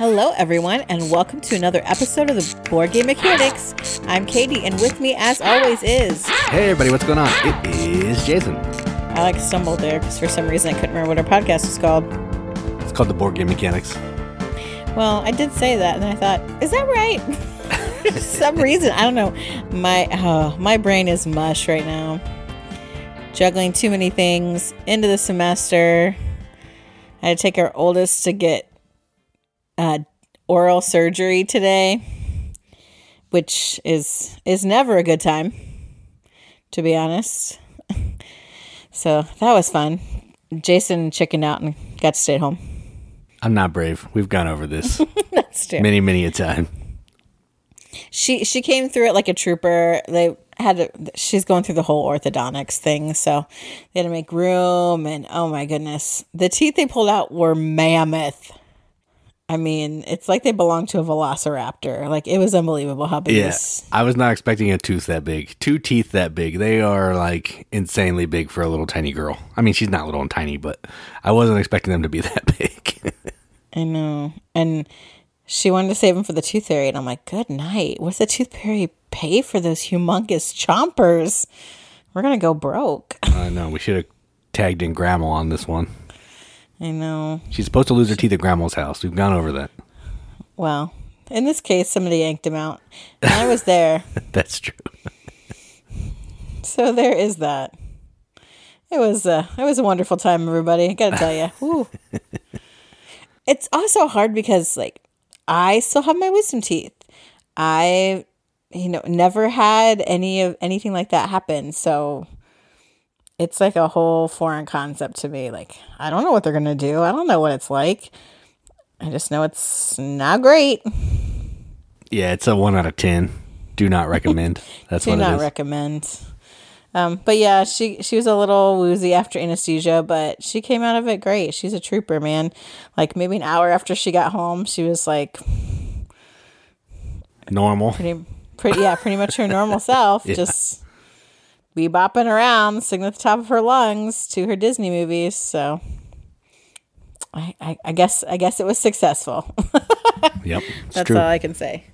Hello, everyone, and welcome to another episode of the Board Game Mechanics. I'm Katie, and with me, as always, is. Hey, everybody, what's going on? It is Jason. I like stumbled there because for some reason I couldn't remember what our podcast was called. It's called the Board Game Mechanics. Well, I did say that, and I thought, is that right? for some reason, I don't know. My uh, my brain is mush right now. Juggling too many things into the semester. I had to take our oldest to get uh, oral surgery today, which is is never a good time, to be honest. so that was fun. Jason chickened out and got to stay at home. I'm not brave. We've gone over this That's true. many, many a time. she she came through it like a trooper. They had to, she's going through the whole orthodontics thing, so they had to make room. And oh my goodness, the teeth they pulled out were mammoth. I mean, it's like they belong to a velociraptor. Like it was unbelievable how big Yeah. I was not expecting a tooth that big. Two teeth that big. They are like insanely big for a little tiny girl. I mean, she's not little and tiny, but I wasn't expecting them to be that big. I know. And she wanted to save him for the tooth fairy, and I'm like, good night. What's the tooth fairy pay for those humongous chompers? We're gonna go broke. I know. We should have tagged in Grandma on this one. I know. She's supposed to lose her teeth at Grandma's house. We've gone over that. Well, in this case, somebody yanked him out. And I was there. That's true. so there is that. It was uh, it was a wonderful time, everybody. I gotta tell you, it's also hard because like I still have my wisdom teeth. I, you know, never had any of anything like that happen. So it's like a whole foreign concept to me. Like I don't know what they're gonna do. I don't know what it's like. I just know it's not great. Yeah, it's a one out of ten. Do not recommend. That's do what not recommend. Um, but yeah, she she was a little woozy after anesthesia, but she came out of it great. She's a trooper, man. Like maybe an hour after she got home, she was like Normal. pretty, pretty yeah, pretty much her normal self, Yeah. just be bopping around, singing at the top of her lungs to her Disney movies. So I, I, I guess I guess it was successful. Yep. That's true. all I can say.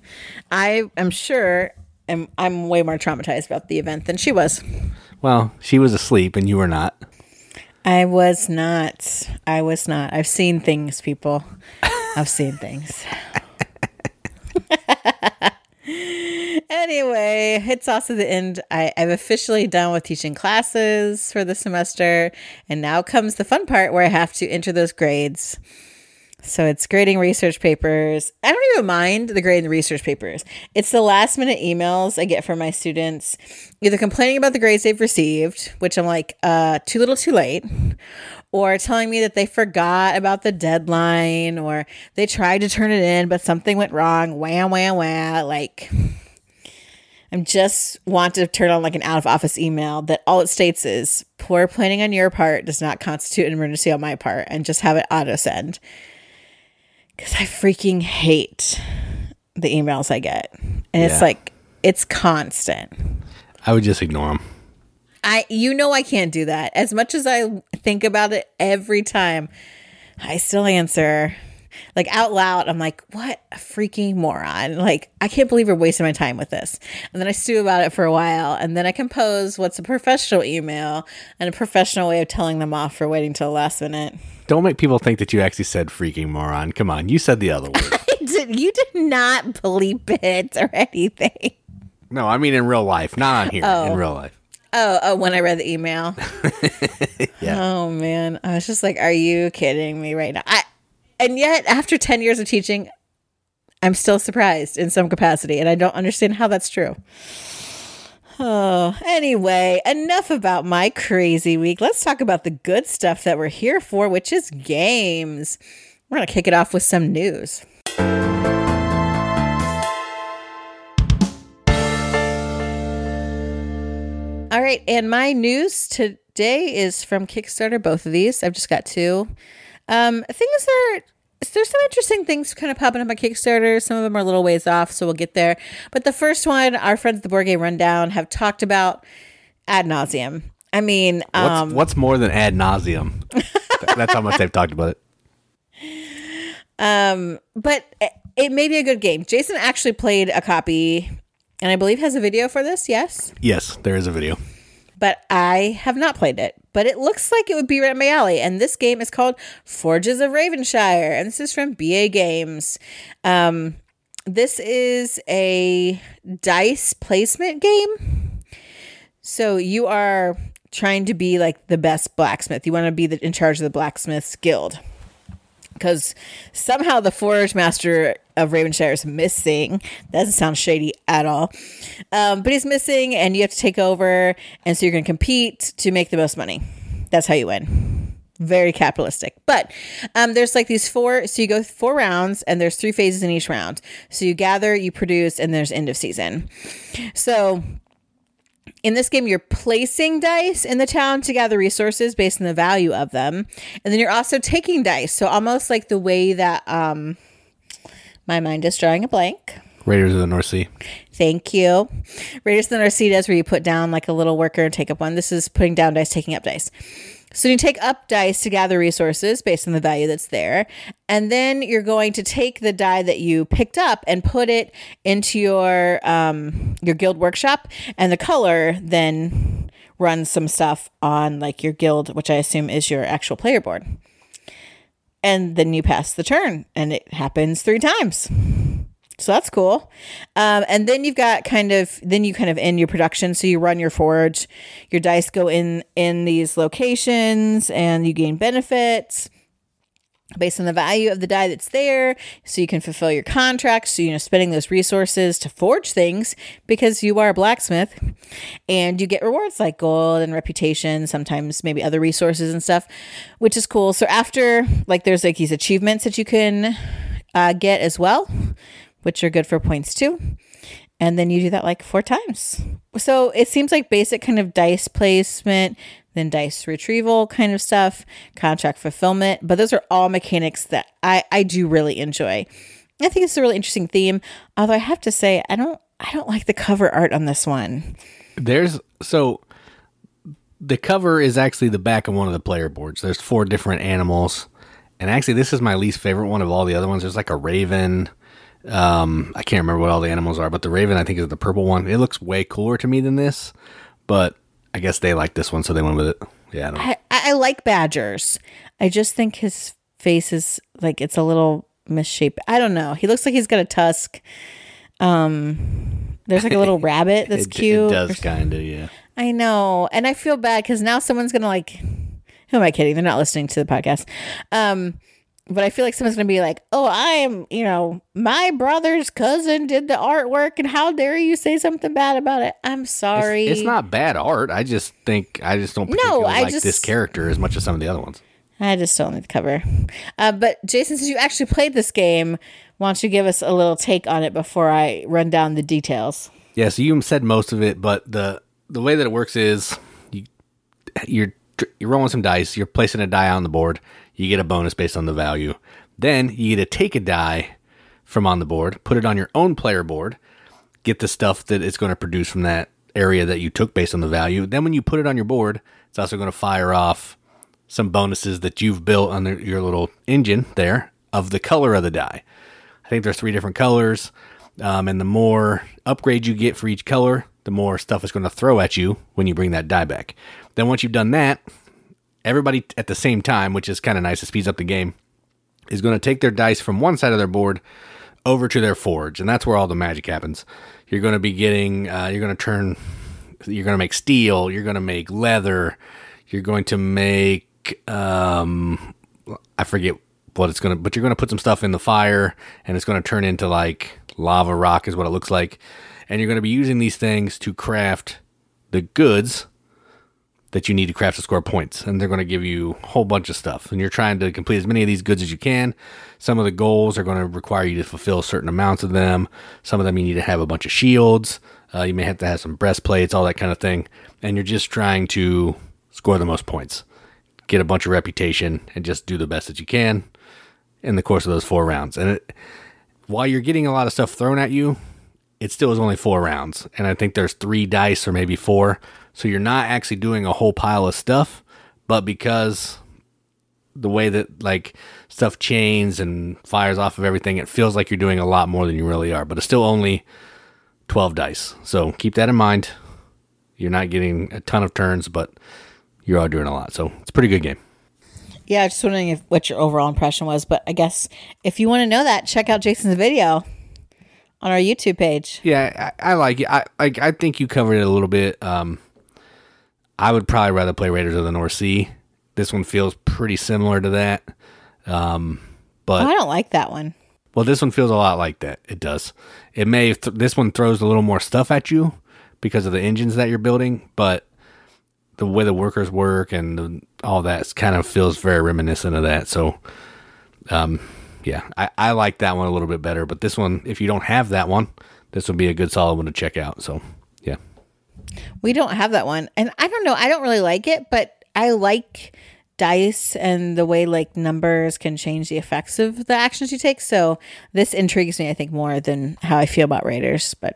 I am sure am I'm way more traumatized about the event than she was. Well, she was asleep and you were not. I was not. I was not. I've seen things, people. I've seen things. anyway, it's also the end. I, I'm officially done with teaching classes for the semester. And now comes the fun part where I have to enter those grades. So it's grading research papers. I don't even mind the grading research papers. It's the last minute emails I get from my students, either complaining about the grades they've received, which I'm like, uh, too little, too late, or telling me that they forgot about the deadline, or they tried to turn it in, but something went wrong. Wham, wham, wham. Like, I'm just want to turn on like an out of office email that all it states is poor planning on your part does not constitute an emergency on my part, and just have it auto send because I freaking hate the emails I get. And it's like, it's constant. I would just ignore them. I, you know, I can't do that. As much as I think about it every time, I still answer like out loud. I'm like, what a freaking moron. Like, I can't believe we're wasting my time with this. And then I stew about it for a while. And then I compose what's a professional email and a professional way of telling them off for waiting till the last minute. Don't make people think that you actually said freaking moron. Come on, you said the other word. Did, you did not bleep it or anything. no, I mean in real life, not on here. Oh. In real life. Oh, oh, when I read the email. Yeah. Oh man, I was just like, "Are you kidding me right now?" I, and yet, after ten years of teaching, I'm still surprised in some capacity, and I don't understand how that's true. Oh, anyway, enough about my crazy week. Let's talk about the good stuff that we're here for, which is games. We're gonna kick it off with some news. All right, and my news today is from Kickstarter. Both of these, I've just got two. Um, things are there's some interesting things kind of popping up on Kickstarter. Some of them are a little ways off, so we'll get there. But the first one, our friends at the Board Game Rundown have talked about ad nauseum. I mean, What's, um, what's more than ad nauseum? That's how much they've talked about it. Um, but it- it may be a good game. Jason actually played a copy, and I believe has a video for this. Yes, Yes, there is a video. but I have not played it. But it looks like it would be right up my alley. And this game is called Forges of Ravenshire, and this is from BA Games. Um, this is a dice placement game. So you are trying to be like the best blacksmith. You want to be the, in charge of the blacksmith's guild because somehow the forge master of Ravenshire is missing. Doesn't sound shady at all. Um, but he's missing, and you have to take over, and so you're going to compete to make the most money. That's how you win. Very capitalistic. But um, there's like these four, so you go four rounds, and there's three phases in each round. So you gather, you produce, and there's end of season. So in this game, you're placing dice in the town to gather resources based on the value of them. And then you're also taking dice. So almost like the way that um my mind is drawing a blank. Raiders of the North Sea. Thank you. Raiders of the North Sea does where you put down like a little worker and take up one. This is putting down dice, taking up dice. So you take up dice to gather resources based on the value that's there. And then you're going to take the die that you picked up and put it into your um, your guild workshop. And the color then runs some stuff on like your guild, which I assume is your actual player board. And then you pass the turn and it happens three times. So that's cool. Um, and then you've got kind of then you kind of end your production. So you run your forge, your dice go in in these locations, and you gain benefits based on the value of the die that's there. So you can fulfill your contracts. So you know spending those resources to forge things because you are a blacksmith, and you get rewards like gold and reputation. Sometimes maybe other resources and stuff, which is cool. So after like there's like these achievements that you can uh, get as well which are good for points too. And then you do that like four times. So it seems like basic kind of dice placement, then dice retrieval kind of stuff, contract fulfillment. But those are all mechanics that I, I do really enjoy. I think it's a really interesting theme. Although I have to say, I don't I don't like the cover art on this one. There's so the cover is actually the back of one of the player boards. There's four different animals. And actually this is my least favorite one of all the other ones. There's like a raven. Um, I can't remember what all the animals are, but the raven I think is the purple one. It looks way cooler to me than this, but I guess they like this one, so they went with it. Yeah, I don't. I, I like badgers. I just think his face is like it's a little misshapen. I don't know. He looks like he's got a tusk. Um, there's like a little rabbit that's it, cute. It does kind of, yeah. I know, and I feel bad because now someone's gonna like. Who am I kidding? They're not listening to the podcast. Um, but I feel like someone's gonna be like, "Oh, I am, you know, my brother's cousin did the artwork, and how dare you say something bad about it?" I'm sorry. It's, it's not bad art. I just think I just don't particularly I like this character as much as some of the other ones. I just don't need the cover. Uh, but Jason, since you actually played this game, why don't you give us a little take on it before I run down the details? Yeah, so you said most of it, but the the way that it works is you you're you're rolling some dice, you're placing a die on the board, you get a bonus based on the value. Then you get to take a die from on the board, put it on your own player board, get the stuff that it's going to produce from that area that you took based on the value. Then when you put it on your board, it's also going to fire off some bonuses that you've built on the, your little engine there of the color of the die. I think there's three different colors, um, and the more upgrades you get for each color, the more stuff is going to throw at you when you bring that die back. Then once you've done that, everybody at the same time, which is kind of nice, it speeds up the game, is going to take their dice from one side of their board over to their forge, and that's where all the magic happens. You're going to be getting, uh, you're going to turn, you're going to make steel, you're going to make leather, you're going to make, um, I forget what it's going to, but you're going to put some stuff in the fire, and it's going to turn into like lava rock, is what it looks like, and you're going to be using these things to craft the goods that you need to craft to score points. And they're going to give you a whole bunch of stuff. And you're trying to complete as many of these goods as you can. Some of the goals are going to require you to fulfill certain amounts of them. Some of them you need to have a bunch of shields. Uh, you may have to have some breastplates, all that kind of thing. And you're just trying to score the most points, get a bunch of reputation, and just do the best that you can in the course of those four rounds. And it, while you're getting a lot of stuff thrown at you, it still is only four rounds. And I think there's three dice or maybe four. So you're not actually doing a whole pile of stuff, but because the way that like stuff chains and fires off of everything, it feels like you're doing a lot more than you really are. But it's still only 12 dice. So keep that in mind. You're not getting a ton of turns, but you are doing a lot. So it's a pretty good game. Yeah, I just wondering if what your overall impression was. But I guess if you want to know that, check out Jason's video on our YouTube page. Yeah, I, I like it. I like. I think you covered it a little bit. Um, I would probably rather play Raiders of the North Sea. This one feels pretty similar to that. Um, but I don't like that one. Well, this one feels a lot like that. It does. It may th- this one throws a little more stuff at you because of the engines that you're building, but the way the workers work and the, all that kind of feels very reminiscent of that. So, um, yeah, I, I like that one a little bit better. But this one, if you don't have that one, this would be a good solid one to check out. So, yeah. We don't have that one. And I don't know. I don't really like it, but I like dice and the way like numbers can change the effects of the actions you take. So this intrigues me, I think, more than how I feel about Raiders. But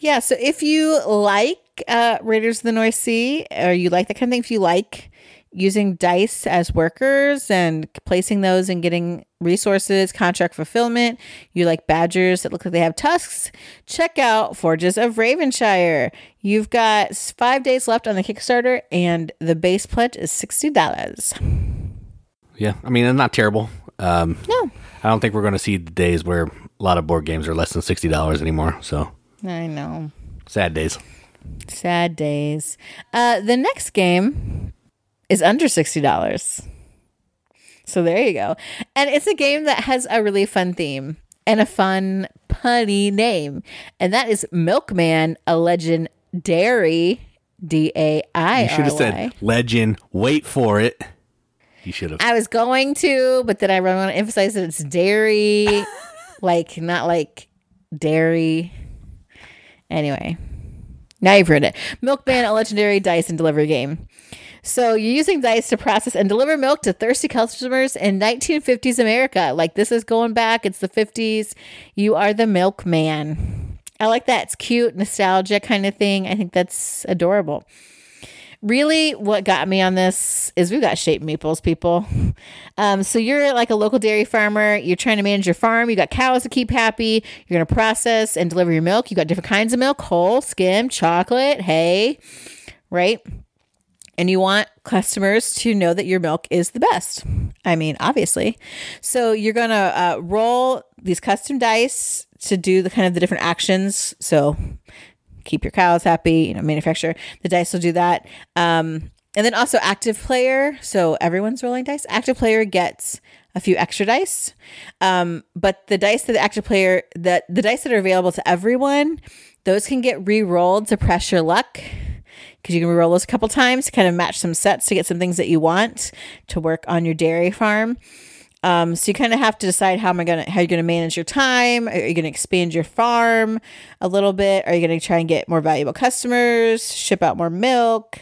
yeah, so if you like uh, Raiders of the North Sea or you like that kind of thing, if you like using dice as workers and placing those and getting resources, contract fulfillment. You like badgers that look like they have tusks. Check out Forges of Ravenshire. You've got five days left on the Kickstarter, and the base pledge is sixty dollars. Yeah, I mean, it's not terrible. Um, No, I don't think we're going to see the days where a lot of board games are less than sixty dollars anymore. So I know. sad days. Sad days. Uh, the next game is under sixty dollars. So there you go. And it's a game that has a really fun theme and a fun punny name. And that is Milkman, a legendary D A I You should have said legend. Wait for it. You should have. I was going to, but then I really want to emphasize that it's dairy, like not like dairy. Anyway, now you've heard it. Milkman, a legendary dice and delivery game. So you're using dice to process and deliver milk to thirsty customers in 1950s America. Like this is going back. It's the 50s. You are the milkman. I like that. It's cute, nostalgia kind of thing. I think that's adorable really what got me on this is we've got shaped meeples people um, so you're like a local dairy farmer you're trying to manage your farm you got cows to keep happy you're going to process and deliver your milk you got different kinds of milk whole skim chocolate hay right and you want customers to know that your milk is the best. I mean, obviously. So you're gonna uh, roll these custom dice to do the kind of the different actions. So keep your cows happy, you know, manufacture the dice will do that. Um, and then also active player. So everyone's rolling dice. Active player gets a few extra dice. Um, but the dice that the active player that the dice that are available to everyone, those can get re-rolled to press your luck because you can re-roll those a couple times to kind of match some sets to get some things that you want to work on your dairy farm. Um, so you kind of have to decide how am I gonna how you're gonna manage your time. Are you gonna expand your farm a little bit? Are you gonna try and get more valuable customers? Ship out more milk?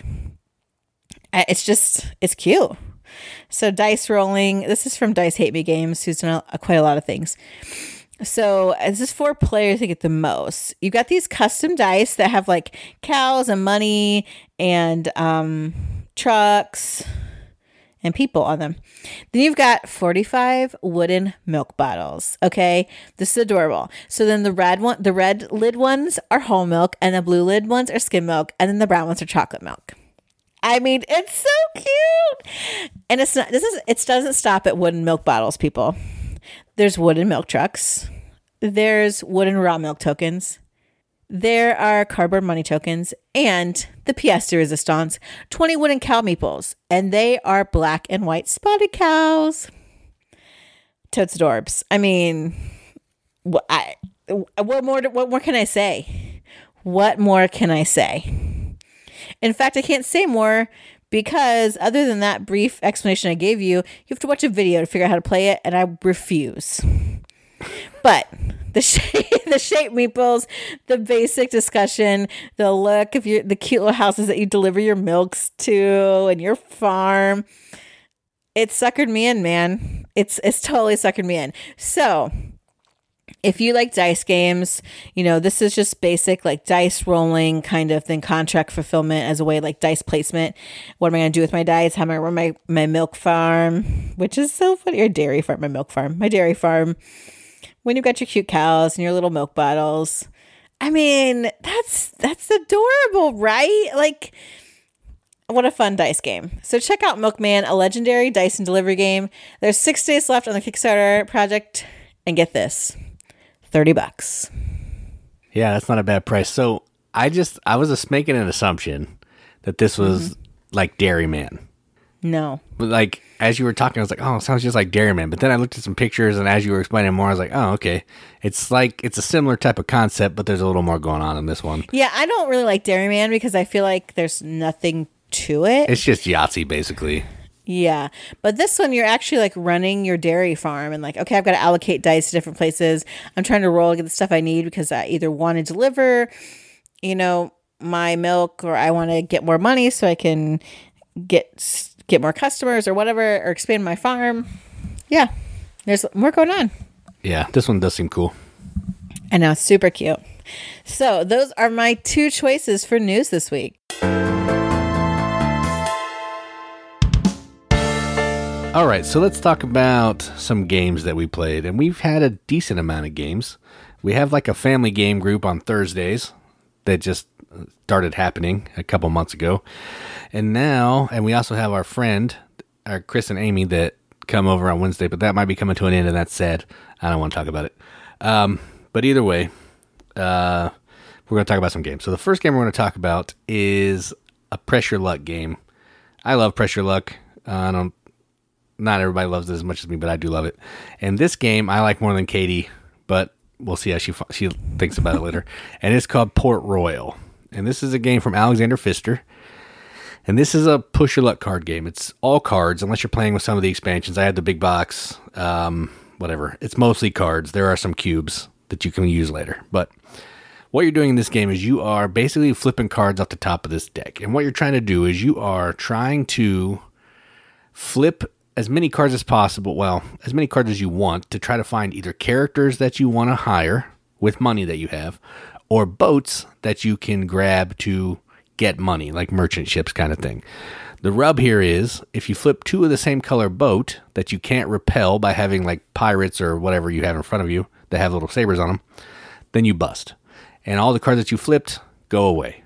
It's just it's cute. So dice rolling. This is from Dice Hate Me Games, who's done a, quite a lot of things. So this is four players to get the most. You've got these custom dice that have like cows and money and um, trucks and people on them. Then you've got 45 wooden milk bottles. Okay. This is adorable. So then the red one, the red lid ones are whole milk and the blue lid ones are skim milk and then the brown ones are chocolate milk. I mean, it's so cute. And it's not this is it doesn't stop at wooden milk bottles, people. There's wooden milk trucks. There's wooden raw milk tokens. There are cardboard money tokens and the pièce de resistance, 20 wooden cow meeples, and they are black and white spotted cows. Totes adorbs. I mean, what, I, what more? What more can I say? What more can I say? In fact, I can't say more because other than that brief explanation I gave you, you have to watch a video to figure out how to play it, and I refuse. But the shape, the shape meeples, the basic discussion, the look of your the cute little houses that you deliver your milks to and your farm. It suckered me in, man. It's it's totally suckered me in. So if you like dice games, you know, this is just basic like dice rolling kind of thing, contract fulfillment as a way like dice placement. What am I going to do with my dice? How am I run my, my milk farm, which is so funny. Or dairy farm, my milk farm, my dairy farm. When you've got your cute cows and your little milk bottles. I mean, that's that's adorable, right? Like what a fun dice game. So check out Milkman, a legendary dice and delivery game. There's six days left on the Kickstarter project. And get this 30 bucks. Yeah, that's not a bad price. So I just I was just making an assumption that this was mm-hmm. like Dairyman. No. But like as you were talking, I was like, oh, it sounds just like Dairyman. But then I looked at some pictures, and as you were explaining more, I was like, oh, okay. It's like it's a similar type of concept, but there's a little more going on in this one. Yeah, I don't really like Dairyman because I feel like there's nothing to it. It's just Yahtzee, basically. Yeah. But this one, you're actually like running your dairy farm and like, okay, I've got to allocate dice to different places. I'm trying to roll, get the stuff I need because I either want to deliver, you know, my milk or I want to get more money so I can get get more customers or whatever or expand my farm. Yeah. There's more going on. Yeah, this one does seem cool. I know, super cute. So, those are my two choices for news this week. All right, so let's talk about some games that we played. And we've had a decent amount of games. We have like a family game group on Thursdays that just started happening a couple months ago. And now, and we also have our friend, our Chris and Amy, that come over on Wednesday, but that might be coming to an end, and that's sad. I don't want to talk about it. Um, but either way, uh, we're going to talk about some games. So the first game we're going to talk about is a push your luck game. I love push your luck. Uh, I don't not everybody loves it as much as me, but I do love it. And this game I like more than Katie, but we'll see how she she thinks about it later. And it's called Port Royal, and this is a game from Alexander Pfister. And this is a push your luck card game. It's all cards, unless you're playing with some of the expansions. I had the big box, um, whatever. It's mostly cards. There are some cubes that you can use later, but what you're doing in this game is you are basically flipping cards off the top of this deck. And what you're trying to do is you are trying to flip as many cards as possible, well, as many cards as you want to try to find either characters that you want to hire with money that you have or boats that you can grab to get money, like merchant ships kind of thing. The rub here is if you flip two of the same color boat that you can't repel by having like pirates or whatever you have in front of you that have little sabers on them, then you bust. And all the cards that you flipped go away.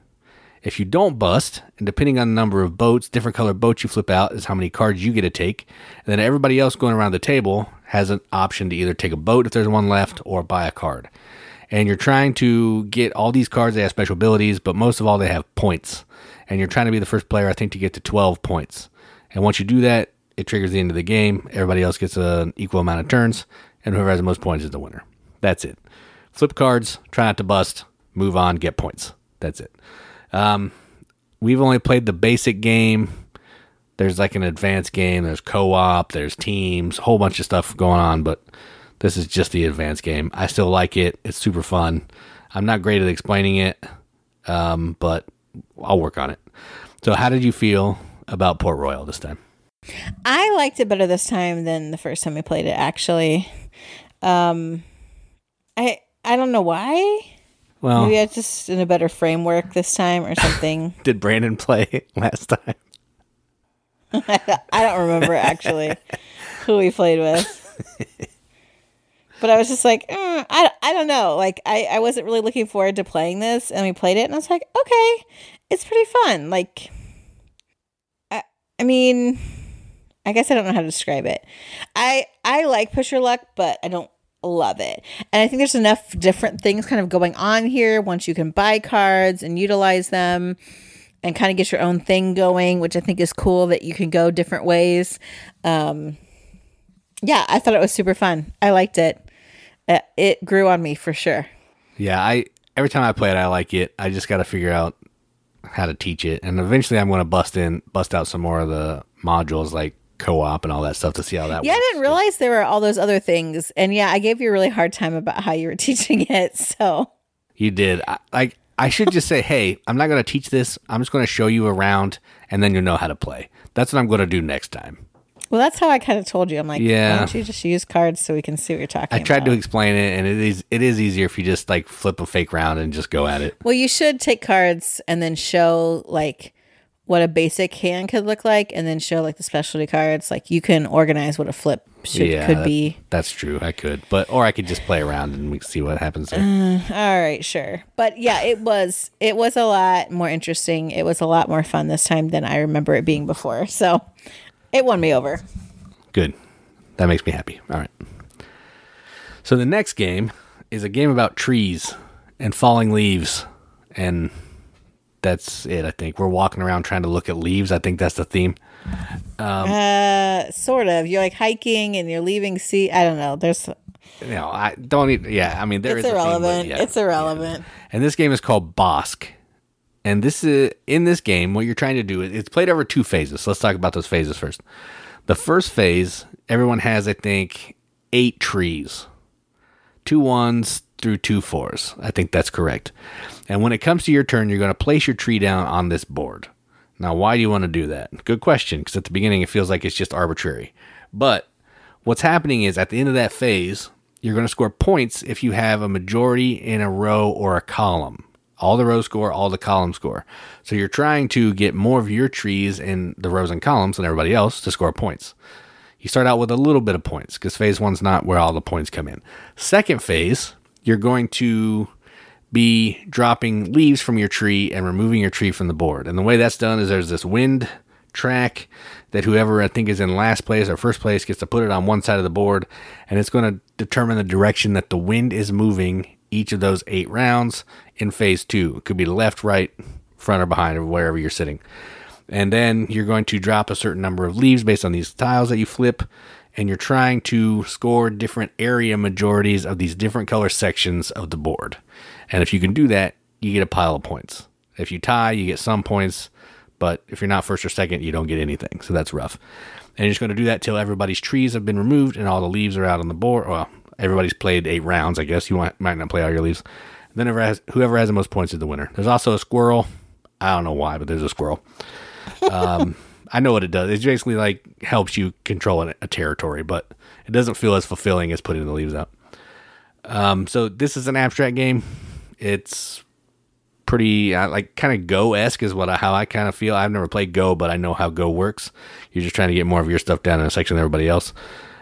If you don't bust, and depending on the number of boats, different color boats you flip out is how many cards you get to take. And then everybody else going around the table has an option to either take a boat if there's one left or buy a card. And you're trying to get all these cards, they have special abilities, but most of all, they have points. And you're trying to be the first player, I think, to get to 12 points. And once you do that, it triggers the end of the game. Everybody else gets an equal amount of turns, and whoever has the most points is the winner. That's it. Flip cards, try not to bust, move on, get points. That's it. Um, we've only played the basic game. There's like an advanced game. There's co-op. There's teams. A whole bunch of stuff going on. But this is just the advanced game. I still like it. It's super fun. I'm not great at explaining it, um, but I'll work on it. So, how did you feel about Port Royal this time? I liked it better this time than the first time we played it. Actually, um, I I don't know why. Well, maybe I just in a better framework this time or something. Did Brandon play last time? I don't remember actually who we played with. But I was just like, mm, I, I don't know. Like, I, I wasn't really looking forward to playing this. And we played it, and I was like, okay, it's pretty fun. Like, I, I mean, I guess I don't know how to describe it. I I like Push Your Luck, but I don't love it. And I think there's enough different things kind of going on here once you can buy cards and utilize them and kind of get your own thing going, which I think is cool that you can go different ways. Um, yeah, I thought it was super fun. I liked it. Uh, it grew on me for sure. Yeah, I every time I play it, I like it. I just got to figure out how to teach it, and eventually, I'm going to bust in, bust out some more of the modules like co-op and all that stuff to see how that yeah, works. I didn't realize there were all those other things. And yeah, I gave you a really hard time about how you were teaching it. So you did. I, like I should just say, hey, I'm not going to teach this. I'm just going to show you around, and then you'll know how to play. That's what I'm going to do next time. Well, that's how I kind of told you. I'm like, Yeah. why don't you just use cards so we can see what you're talking about. I tried about? to explain it, and it is it is easier if you just like flip a fake round and just go at it. Well, you should take cards and then show like what a basic hand could look like, and then show like the specialty cards. Like you can organize what a flip should yeah, could that- be. That's true. I could, but or I could just play around and we see what happens. There. Uh, all right, sure. But yeah, it was it was a lot more interesting. It was a lot more fun this time than I remember it being before. So it won me over. Good. That makes me happy. All right. So the next game is a game about trees and falling leaves, and that's it. I think we're walking around trying to look at leaves. I think that's the theme. Uh, sort of. You're like hiking and you're leaving sea. I don't know. There's You know, I don't. need. yeah, I mean, there is it's a theme, irrelevant. yeah. It's irrelevant. And this game is called Bosk. And this is in this game, what you're trying to do is it's played over two phases. So let's talk about those phases first. The first phase, everyone has, I think, eight trees. Two ones through two fours. I think that's correct. And when it comes to your turn, you're going to place your tree down on this board. Now, why do you want to do that? Good question, because at the beginning it feels like it's just arbitrary. But what's happening is at the end of that phase, you're going to score points if you have a majority in a row or a column. All the rows score, all the columns score. So you're trying to get more of your trees in the rows and columns than everybody else to score points. You start out with a little bit of points because phase one's not where all the points come in. Second phase, you're going to be dropping leaves from your tree and removing your tree from the board. And the way that's done is there's this wind track that whoever I think is in last place or first place gets to put it on one side of the board, and it's going to determine the direction that the wind is moving each of those eight rounds in phase two. It could be left, right, front, or behind, or wherever you're sitting. And then you're going to drop a certain number of leaves based on these tiles that you flip, and you're trying to score different area majorities of these different color sections of the board. And if you can do that, you get a pile of points. If you tie, you get some points, but if you're not first or second, you don't get anything. So that's rough. And you're just going to do that till everybody's trees have been removed and all the leaves are out on the board. Well, everybody's played eight rounds, I guess. You might, not play all your leaves. Then whoever has, whoever has the most points is the winner. There's also a squirrel. I don't know why, but there's a squirrel. Um, I know what it does. It basically like helps you control a, a territory, but it doesn't feel as fulfilling as putting the leaves out. Um, so this is an abstract game. It's pretty uh, like kind of Go esque is what I, how I kind of feel. I've never played Go, but I know how Go works. You're just trying to get more of your stuff down in a section than everybody else.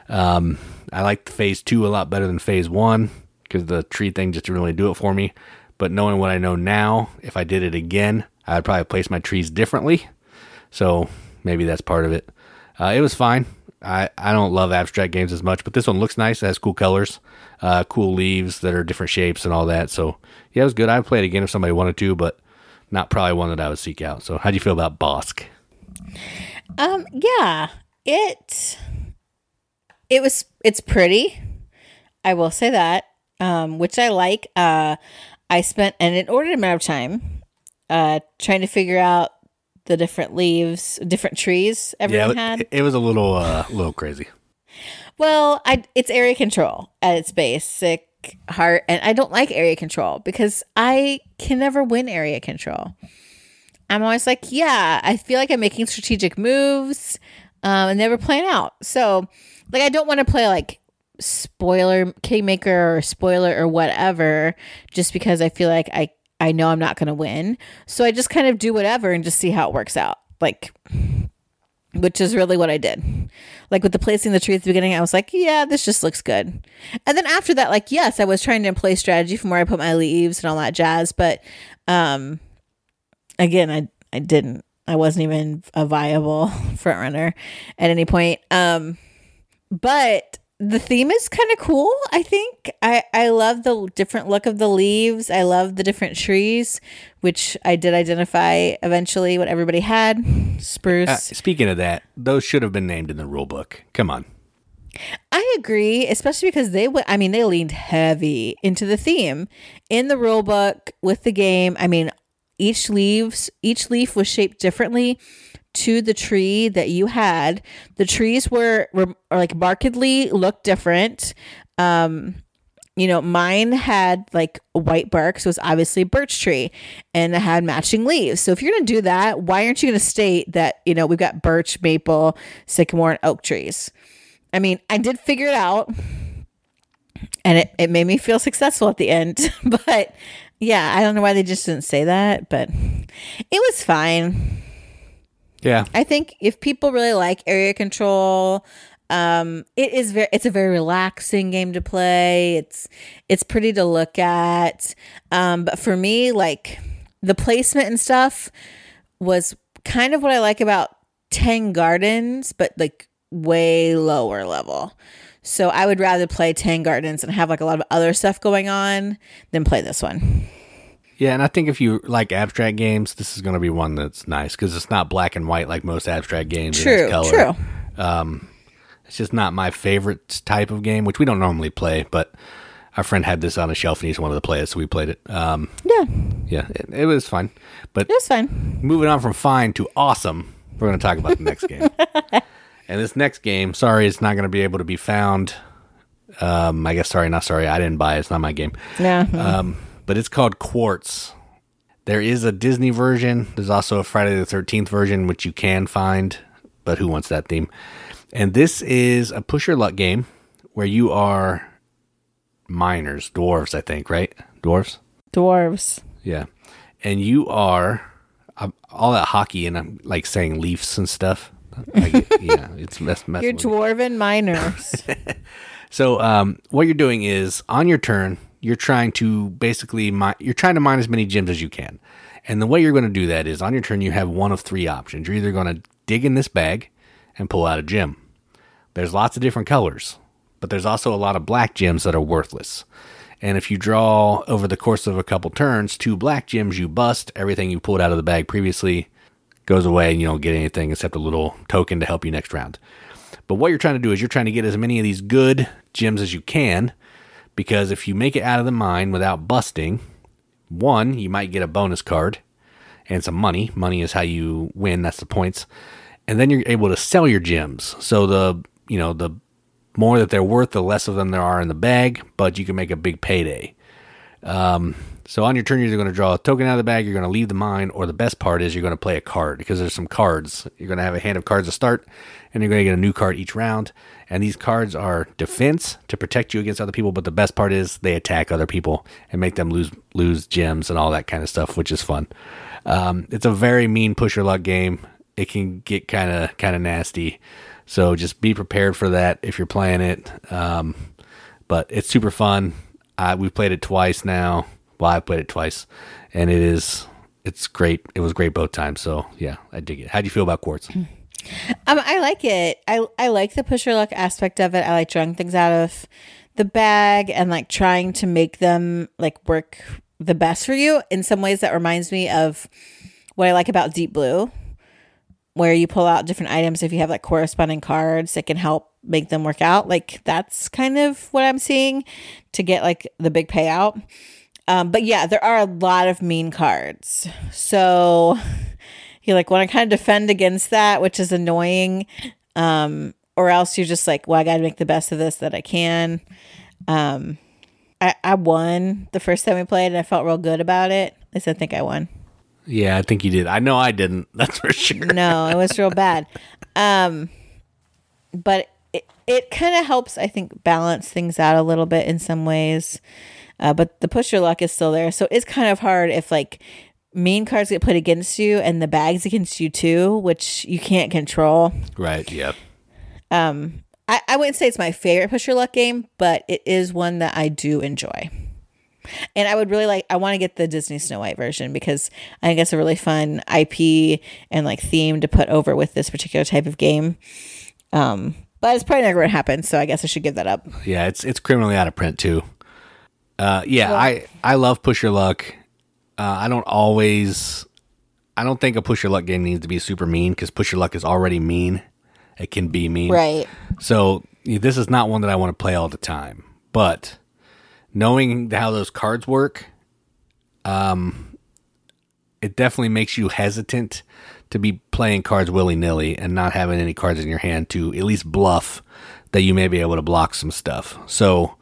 Um, I like phase two a lot better than phase one because the tree thing just didn't really do it for me. But knowing what I know now, if I did it again, I'd probably place my trees differently. So maybe that's part of it. Uh, it was fine. I, I don't love abstract games as much, but this one looks nice. It has cool colors, uh, cool leaves that are different shapes and all that. So yeah, it was good. I'd play it again if somebody wanted to, but not probably one that I would seek out. So how do you feel about Bosk? Um, yeah, it it was it's pretty. I will say that, um, which I like. Uh, I spent an inordinate amount of time uh, trying to figure out the different leaves, different trees everyone yeah, had. it, was a little uh, little crazy. Well, I it's area control at its basic heart, and I don't like area control because I can never win area control. I'm always like, yeah, I feel like I'm making strategic moves, um, and never plan out. So, like, I don't want to play like spoiler kingmaker or spoiler or whatever, just because I feel like I I know I'm not going to win. So I just kind of do whatever and just see how it works out. Like which is really what I did. Like with the placing the tree at the beginning, I was like, yeah, this just looks good. And then after that, like, yes, I was trying to employ strategy from where I put my leaves and all that jazz. But um again, I I didn't. I wasn't even a viable front runner at any point. Um but the theme is kind of cool, I think. I I love the different look of the leaves. I love the different trees, which I did identify eventually what everybody had. Spruce. Uh, speaking of that, those should have been named in the rule book. Come on. I agree, especially because they went. I mean, they leaned heavy into the theme in the rule book with the game. I mean, each leaves, each leaf was shaped differently to the tree that you had. The trees were, were like markedly looked different. Um, you know, mine had like white bark, so it's obviously a birch tree, and it had matching leaves. So if you're to do that, why aren't you to state that you know we've got birch, maple, sycamore, and oak trees? I mean, I did figure it out, and it it made me feel successful at the end. but yeah, I don't know why they just didn't say that, but it was fine. Yeah. I think if people really like area control, um, it is very it's a very relaxing game to play. It's it's pretty to look at. Um, but for me, like the placement and stuff was kind of what I like about Tang Gardens, but like way lower level. So I would rather play Tang Gardens and have like a lot of other stuff going on than play this one. Yeah, and I think if you like abstract games, this is going to be one that's nice because it's not black and white like most abstract games. True, color. true. Um, it's just not my favorite type of game, which we don't normally play. But our friend had this on a shelf and he's wanted to play it, so we played it. Um, Yeah, yeah, it, it was fun. But it was fine. moving on from fine to awesome, we're going to talk about the next game. And this next game, sorry, it's not going to be able to be found. Um, I guess sorry, not sorry. I didn't buy it. It's not my game. Yeah. Um, but it's called Quartz. There is a Disney version. There's also a Friday the 13th version, which you can find, but who wants that theme? And this is a push your luck game where you are miners, dwarves, I think, right? Dwarves? Dwarves. Yeah. And you are I'm, all that hockey, and I'm like saying Leafs and stuff. Get- yeah, it's mess, messing You're me. dwarven miners. So um, what you're doing is on your turn, you're trying to basically mi- you're trying to mine as many gems as you can. And the way you're going to do that is on your turn you have one of three options. You're either going to dig in this bag and pull out a gem. There's lots of different colors, but there's also a lot of black gems that are worthless. And if you draw over the course of a couple turns two black gems, you bust. Everything you pulled out of the bag previously goes away and you don't get anything except a little token to help you next round. But what you're trying to do is you're trying to get as many of these good gems as you can because if you make it out of the mine without busting, one, you might get a bonus card and some money. Money is how you win, that's the points. And then you're able to sell your gems. So the, you know, the more that they're worth, the less of them there are in the bag, but you can make a big payday. Um, so on your turn, you're going to draw a token out of the bag, you're going to leave the mine, or the best part is you're going to play a card because there's some cards. You're going to have a hand of cards to start, and you're going to get a new card each round. And these cards are defense to protect you against other people, but the best part is they attack other people and make them lose lose gems and all that kind of stuff, which is fun. Um, it's a very mean push your luck game. It can get kind of kind of nasty, so just be prepared for that if you're playing it. Um, but it's super fun. Uh, we've played it twice now. Well, I played it twice, and it is it's great. It was great both times. So yeah, I dig it. How do you feel about quartz? Um, I like it. I I like the push your luck aspect of it. I like drawing things out of the bag and like trying to make them like work the best for you. In some ways, that reminds me of what I like about Deep Blue, where you pull out different items if you have like corresponding cards that can help make them work out. Like that's kind of what I'm seeing to get like the big payout. Um, but yeah, there are a lot of mean cards. So you like want to kind of defend against that, which is annoying. Um, or else you're just like, well, I got to make the best of this that I can. Um, I, I won the first time we played and I felt real good about it. At least I think I won. Yeah, I think you did. I know I didn't. That's for sure. No, it was real bad. Um, but it, it kind of helps, I think, balance things out a little bit in some ways. Uh, but the push your luck is still there. So it's kind of hard if like mean cards get played against you and the bags against you too, which you can't control. Right. Yep. Um, I, I wouldn't say it's my favorite push your luck game, but it is one that I do enjoy. And I would really like, I want to get the Disney Snow White version because I think it's a really fun IP and like theme to put over with this particular type of game. Um, but it's probably never going to happen. So I guess I should give that up. Yeah, it's it's criminally out of print too. Uh, yeah, I I love push your luck. Uh, I don't always. I don't think a push your luck game needs to be super mean because push your luck is already mean. It can be mean, Right. So this is not one that I want to play all the time. But knowing how those cards work, um, it definitely makes you hesitant to be playing cards willy nilly and not having any cards in your hand to at least bluff that you may be able to block some stuff. So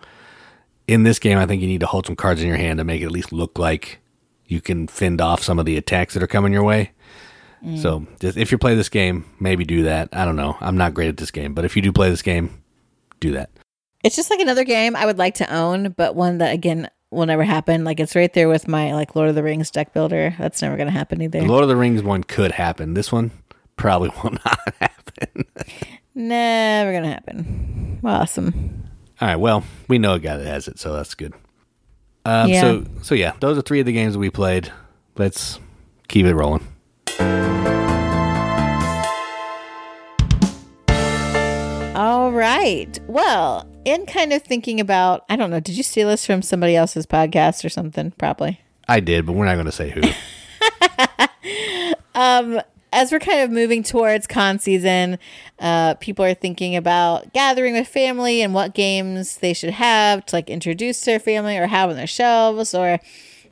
in this game, I think you need to hold some cards in your hand to make it at least look like you can fend off some of the attacks that are coming your way. So, just, if you play this game, maybe do that. I don't know. I'm not great at this game, but if you do play this game, do that. It's just like another game I would like to own, but one that again will never happen. Like it's right there with my like Lord of the Rings deck builder. That's never gonna happen either. The Lord of the Rings one could happen. This one probably will not happen. Never gonna happen. Awesome. All right. Well, we know a guy that has it, so that's good. Um, Yeah. So, so yeah, those are three of the games that we played. Let's keep it rolling. All right. Well, in kind of thinking about, I don't know, did you steal this from somebody else's podcast or something? Probably. I did, but we're not going to say who. as we're kind of moving towards con season, uh, people are thinking about gathering with family and what games they should have to like introduce their family or have on their shelves or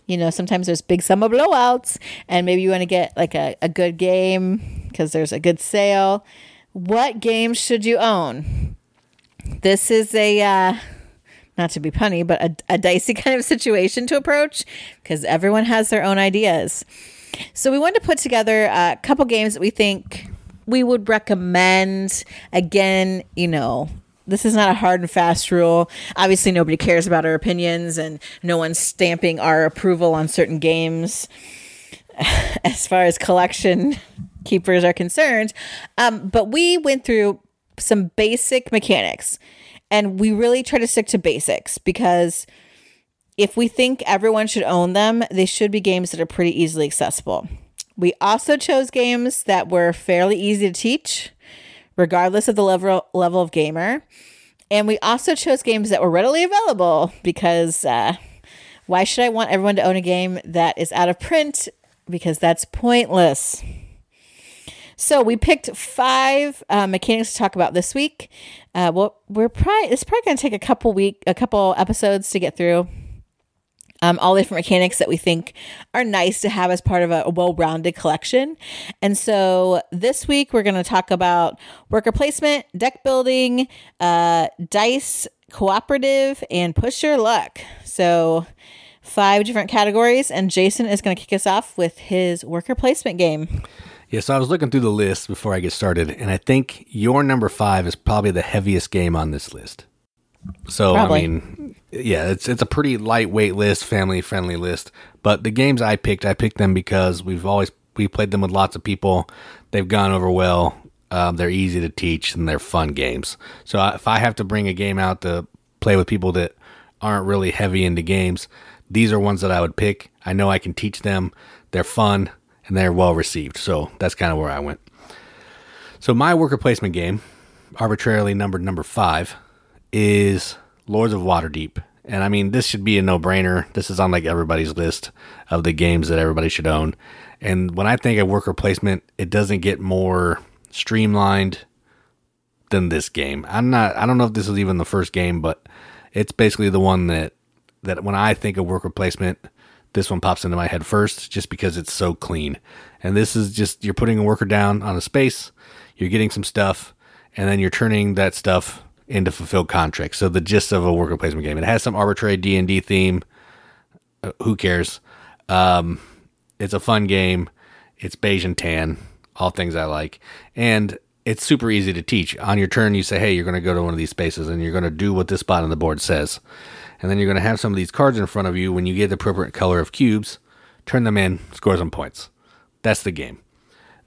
you know sometimes there's big summer blowouts and maybe you want to get like a, a good game because there's a good sale. What games should you own? This is a uh, not to be punny but a, a dicey kind of situation to approach because everyone has their own ideas so we wanted to put together a couple games that we think we would recommend. Again, you know, this is not a hard and fast rule. Obviously, nobody cares about our opinions, and no one's stamping our approval on certain games as far as collection keepers are concerned. Um, but we went through some basic mechanics, and we really try to stick to basics because if we think everyone should own them, they should be games that are pretty easily accessible. We also chose games that were fairly easy to teach, regardless of the level level of gamer. And we also chose games that were readily available because uh, why should I want everyone to own a game that is out of print? Because that's pointless. So we picked five uh, mechanics to talk about this week. Uh, well, we're probably it's probably going to take a couple week, a couple episodes to get through um, all the different mechanics that we think are nice to have as part of a, a well-rounded collection. And so this week we're going to talk about worker placement, deck building, uh, dice, cooperative, and push your luck. So five different categories, and Jason is going to kick us off with his worker placement game. Yeah, so I was looking through the list before I get started, and I think your number five is probably the heaviest game on this list. So Probably. I mean, yeah, it's it's a pretty lightweight list, family friendly list. But the games I picked, I picked them because we've always we played them with lots of people. They've gone over well. Um, they're easy to teach and they're fun games. So if I have to bring a game out to play with people that aren't really heavy into games, these are ones that I would pick. I know I can teach them. They're fun and they're well received. So that's kind of where I went. So my worker placement game, arbitrarily numbered number five, is Lords of Waterdeep. And I mean, this should be a no brainer. This is on like everybody's list of the games that everybody should own. And when I think of worker placement, it doesn't get more streamlined than this game. I'm not, I don't know if this is even the first game, but it's basically the one that, that when I think of worker placement, this one pops into my head first just because it's so clean. And this is just, you're putting a worker down on a space, you're getting some stuff, and then you're turning that stuff into fulfilled contracts. So the gist of a worker placement game. It has some arbitrary D and D theme. Uh, who cares? Um, it's a fun game. It's beige and tan, all things I like, and it's super easy to teach. On your turn, you say, "Hey, you're going to go to one of these spaces, and you're going to do what this spot on the board says." And then you're going to have some of these cards in front of you. When you get the appropriate color of cubes, turn them in, score some points. That's the game.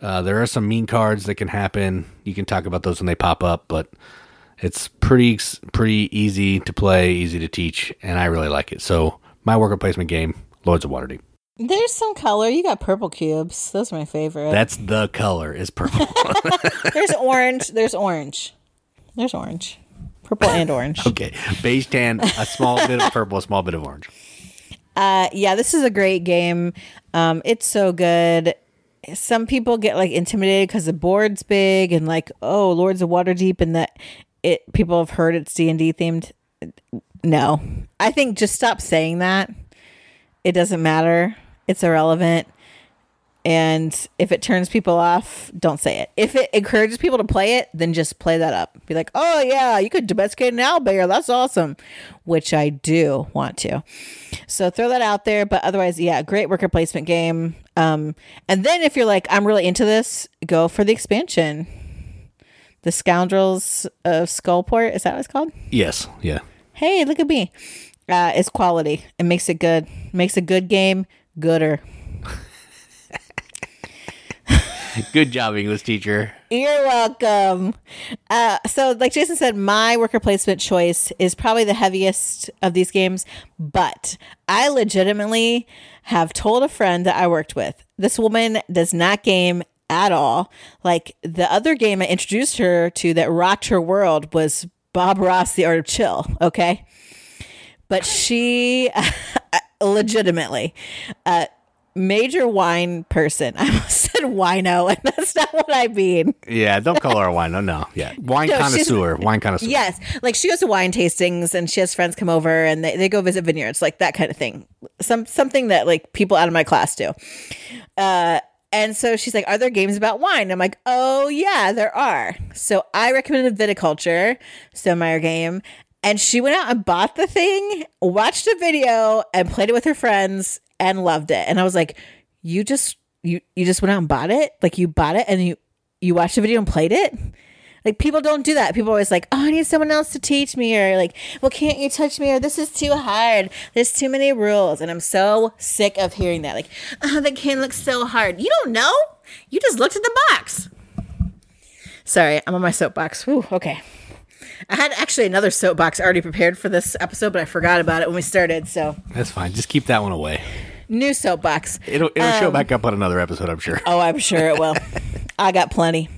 Uh, there are some mean cards that can happen. You can talk about those when they pop up, but it's pretty pretty easy to play, easy to teach, and I really like it. So my worker placement game, Lords of Waterdeep. There's some color. You got purple cubes. Those are my favorite. That's the color is purple. There's orange. There's orange. There's orange. Purple and orange. okay, beige tan, a small bit of purple, a small bit of orange. Uh, yeah, this is a great game. Um, it's so good. Some people get like intimidated because the board's big and like, oh, Lords of Waterdeep, and that it people have heard it's D and D themed. No, I think just stop saying that. It doesn't matter. It's irrelevant. And if it turns people off, don't say it. If it encourages people to play it, then just play that up. Be like, oh, yeah, you could domesticate an owlbear. That's awesome. Which I do want to. So throw that out there. But otherwise, yeah, great worker placement game. Um, and then if you're like, I'm really into this, go for the expansion. The Scoundrels of Skullport. Is that what it's called? Yes. Yeah. Hey, look at me. Uh, it's quality. It makes it good. Makes a good game gooder. Good job, English teacher. You're welcome. Uh, so, like Jason said, my worker placement choice is probably the heaviest of these games, but I legitimately have told a friend that I worked with this woman does not game at all. Like the other game I introduced her to that rocked her world was Bob Ross, The Art of Chill. Okay. But she legitimately, uh, major wine person. I almost said wino, and that's not what I mean. Yeah, don't call her a wine. No, no. Yeah. Wine No, connoisseur. Wine connoisseur. Yes. Like she goes to wine tastings and she has friends come over and they, they go visit vineyards, like that kind of thing. Some something that like people out of my class do. Uh and so she's like, Are there games about wine? I'm like, Oh yeah, there are. So I recommended Viticulture, Stonemaier game, and she went out and bought the thing, watched a video, and played it with her friends and loved it. And I was like, You just you you just went out and bought it? Like you bought it and you you watched the video and played it? Like people don't do that. People are always like, "Oh, I need someone else to teach me," or like, "Well, can't you touch me?" or "This is too hard. There's too many rules." And I'm so sick of hearing that. Like, "Oh, the game looks so hard." You don't know. You just looked at the box. Sorry, I'm on my soapbox. Whew, okay. I had actually another soapbox already prepared for this episode, but I forgot about it when we started. So, That's fine. Just keep that one away. new soapbox. It'll it'll Um, show back up on another episode, I'm sure. Oh, I'm sure it will. I got plenty.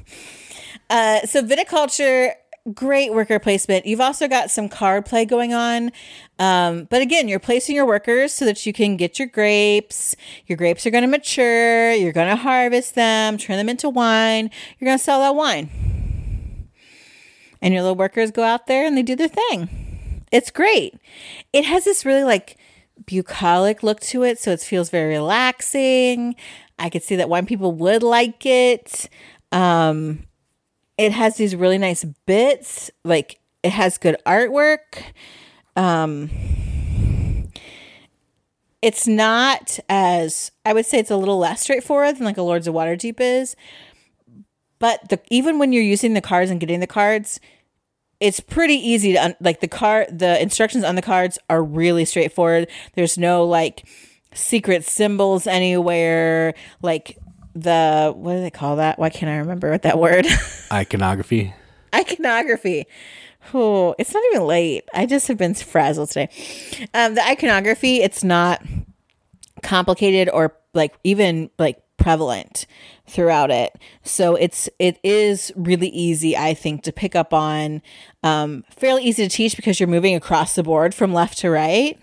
Uh, so viticulture, great worker placement. You've also got some card play going on. Um, but again, you're placing your workers so that you can get your grapes. Your grapes are going to mature. You're going to harvest them, turn them into wine. You're going to sell that wine. And your little workers go out there and they do their thing. It's great. It has this really like bucolic look to it, so it feels very relaxing. I could see that wine people would like it. Um, it has these really nice bits, like it has good artwork. Um, it's not as I would say it's a little less straightforward than like a Lords of Waterdeep is. But the even when you're using the cards and getting the cards, it's pretty easy to un- like the card the instructions on the cards are really straightforward there's no like secret symbols anywhere like the what do they call that? Why can't i remember what that word? Iconography. iconography. Oh it's not even late. I just have been frazzled today. Um the iconography it's not complicated or like even like prevalent throughout it. So it's it is really easy i think to pick up on um fairly easy to teach because you're moving across the board from left to right.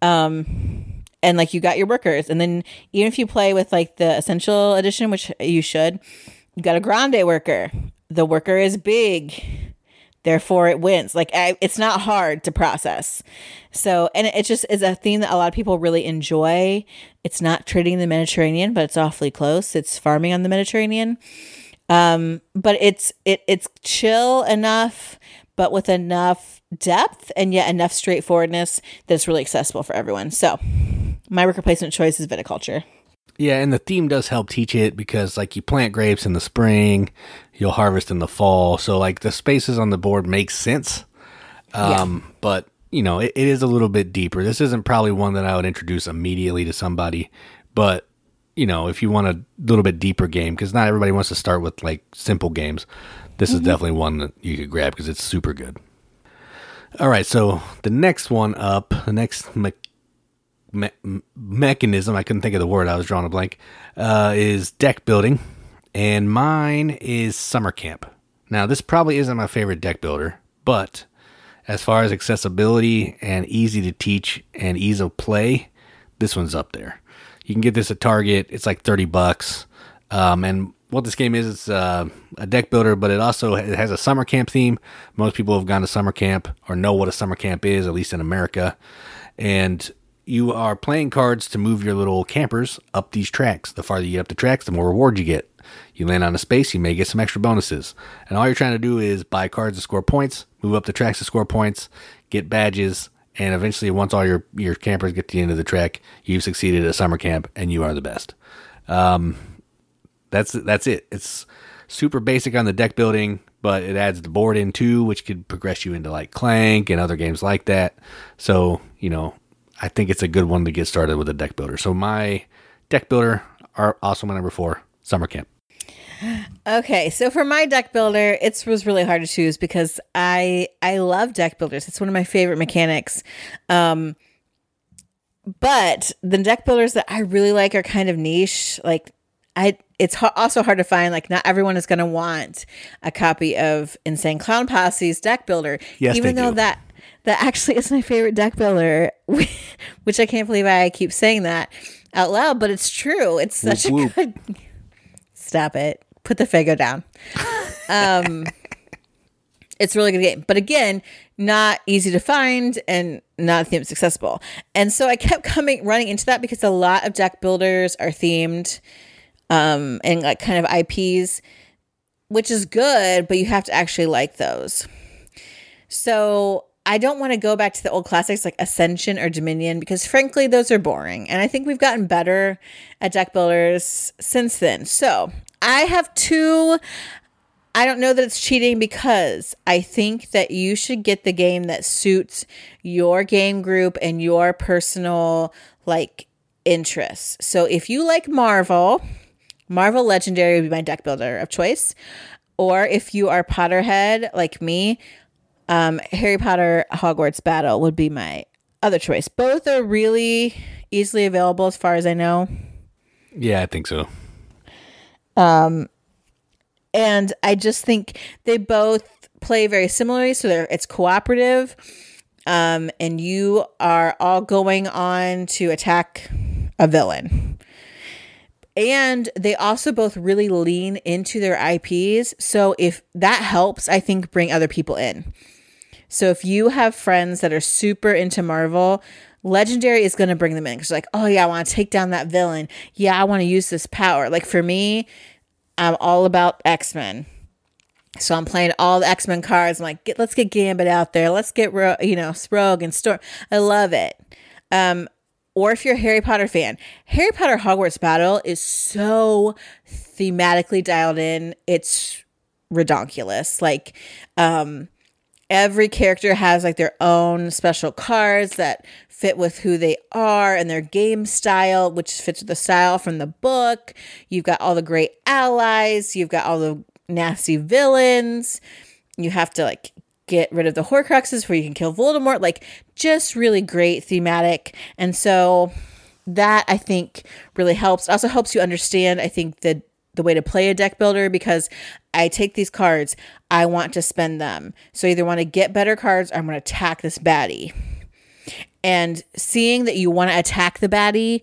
Um and like you got your workers. And then even if you play with like the essential edition which you should you got a grande worker. The worker is big. Therefore it wins. Like I, it's not hard to process. So and it just is a theme that a lot of people really enjoy. It's not trading the mediterranean but it's awfully close. It's farming on the mediterranean. Um but it's it it's chill enough but with enough depth and yet enough straightforwardness that it's really accessible for everyone. So my worker placement choice is viticulture Yeah, and the theme does help teach it because like you plant grapes in the spring, you'll harvest in the fall. So like the spaces on the board make sense. Um, but you know, it, it is a little bit deeper. This isn't probably one that I would introduce immediately to somebody, but you know, if you want a little bit deeper game, because not everybody wants to start with like simple games, this is definitely one that you could grab because it's super good. All right, so the next one up, the next me- me- mechanism, I couldn't think of the word, I was drawing a blank, uh, is deck building. And mine is summer camp. Now, this probably isn't my favorite deck builder, but as far as accessibility and easy to teach and ease of play, this one's up there. You can get this at Target. It's like 30 bucks. Um, and what this game is, it's uh, a deck builder, but it also it has a summer camp theme. Most people have gone to summer camp or know what a summer camp is, at least in America. And you are playing cards to move your little campers up these tracks. The farther you get up the tracks, the more reward you get. You land on a space, you may get some extra bonuses. And all you're trying to do is buy cards to score points, move up the tracks to score points, get badges, and eventually once all your, your campers get to the end of the track, you've succeeded at summer camp and you are the best. Um, that's that's it. It's super basic on the deck building, but it adds the board in too, which could progress you into like Clank and other games like that. So, you know, I think it's a good one to get started with a deck builder. So my deck builder are also my number four, summer camp. Okay, so for my deck builder, it was really hard to choose because I I love deck builders. It's one of my favorite mechanics. Um, but the deck builders that I really like are kind of niche. Like I, it's also hard to find. Like not everyone is going to want a copy of Insane Clown Posse's deck builder, Yes, even though do. that that actually is my favorite deck builder. Which I can't believe I keep saying that out loud, but it's true. It's such Whoop, a good. Stop it. Put the Fago down. Um, it's a really good game, but again, not easy to find and not themed accessible. And so I kept coming running into that because a lot of deck builders are themed um, and like kind of IPs, which is good, but you have to actually like those. So I don't want to go back to the old classics like Ascension or Dominion because frankly, those are boring. And I think we've gotten better at deck builders since then. So I have two. I don't know that it's cheating because I think that you should get the game that suits your game group and your personal like interests. So if you like Marvel, Marvel Legendary would be my deck builder of choice. Or if you are Potterhead like me, um, Harry Potter Hogwarts Battle would be my other choice. Both are really easily available as far as I know. Yeah, I think so. Um, and I just think they both play very similarly. So they're it's cooperative, um, and you are all going on to attack a villain. And they also both really lean into their IPs. So if that helps, I think bring other people in. So if you have friends that are super into Marvel, Legendary is going to bring them in because like, oh yeah, I want to take down that villain. Yeah, I want to use this power. Like for me, I'm all about X Men. So I'm playing all the X Men cards. I'm like, get, let's get Gambit out there. Let's get Ro- you know Rogue and Storm. I love it. Um, or if you're a Harry Potter fan, Harry Potter Hogwarts Battle is so thematically dialed in. It's redonkulous. Like, um, every character has like their own special cards that fit with who they are and their game style, which fits with the style from the book. You've got all the great allies. You've got all the nasty villains. You have to like get rid of the Horcruxes where you can kill Voldemort. Like, just really great thematic. And so that I think really helps. It also helps you understand, I think, the the way to play a deck builder because I take these cards, I want to spend them. So either want to get better cards or I'm going to attack this baddie. And seeing that you want to attack the baddie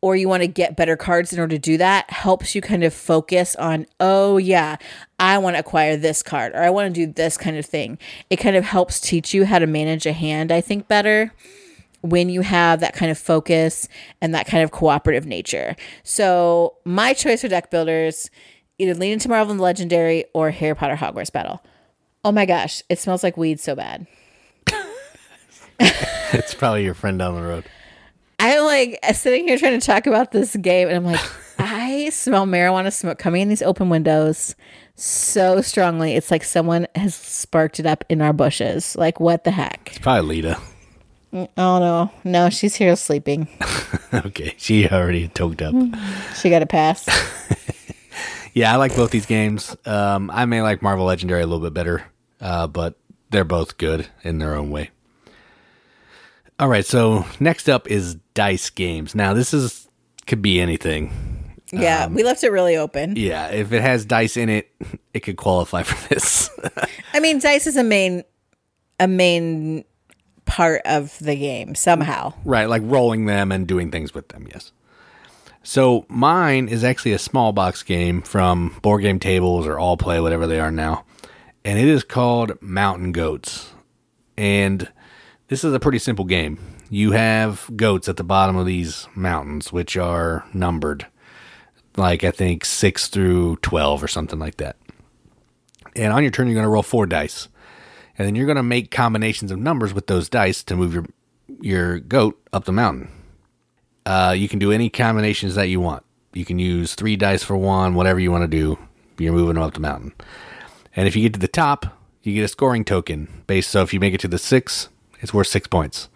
or you want to get better cards in order to do that helps you kind of focus on, oh, yeah, I want to acquire this card or I want to do this kind of thing. It kind of helps teach you how to manage a hand, I think, better when you have that kind of focus and that kind of cooperative nature. So, my choice for deck builders either lean into Marvel and the Legendary or Harry Potter Hogwarts Battle. Oh my gosh, it smells like weed so bad. it's probably your friend down the road. I'm like sitting here trying to talk about this game, and I'm like, I smell marijuana smoke coming in these open windows so strongly. It's like someone has sparked it up in our bushes. Like, what the heck? It's probably Lita. Oh no, no, she's here sleeping. okay, she already toked up. She got a pass. Yeah, I like both these games. Um, I may like Marvel Legendary a little bit better, uh, but they're both good in their own way. All right, so next up is dice games. Now, this is could be anything. Yeah, we left it really open. Yeah, if it has dice in it, it could qualify for this. I mean, dice is a main a main part of the game somehow. right, like rolling them and doing things with them. Yes. So mine is actually a small box game from board game tables or Allplay, whatever they are now, and it is called Mountain Goats. And this is a pretty simple game. you have goats at the bottom of these mountains, which are numbered, like I think six through twelve or something like that. And on your turn, you're going to roll four dice, and then you're going to make combinations of numbers with those dice to move your your goat up the mountain. Uh, you can do any combinations that you want. You can use three dice for one, whatever you want to do. You're moving them up the mountain. And if you get to the top, you get a scoring token based. So if you make it to the six, it's worth six points.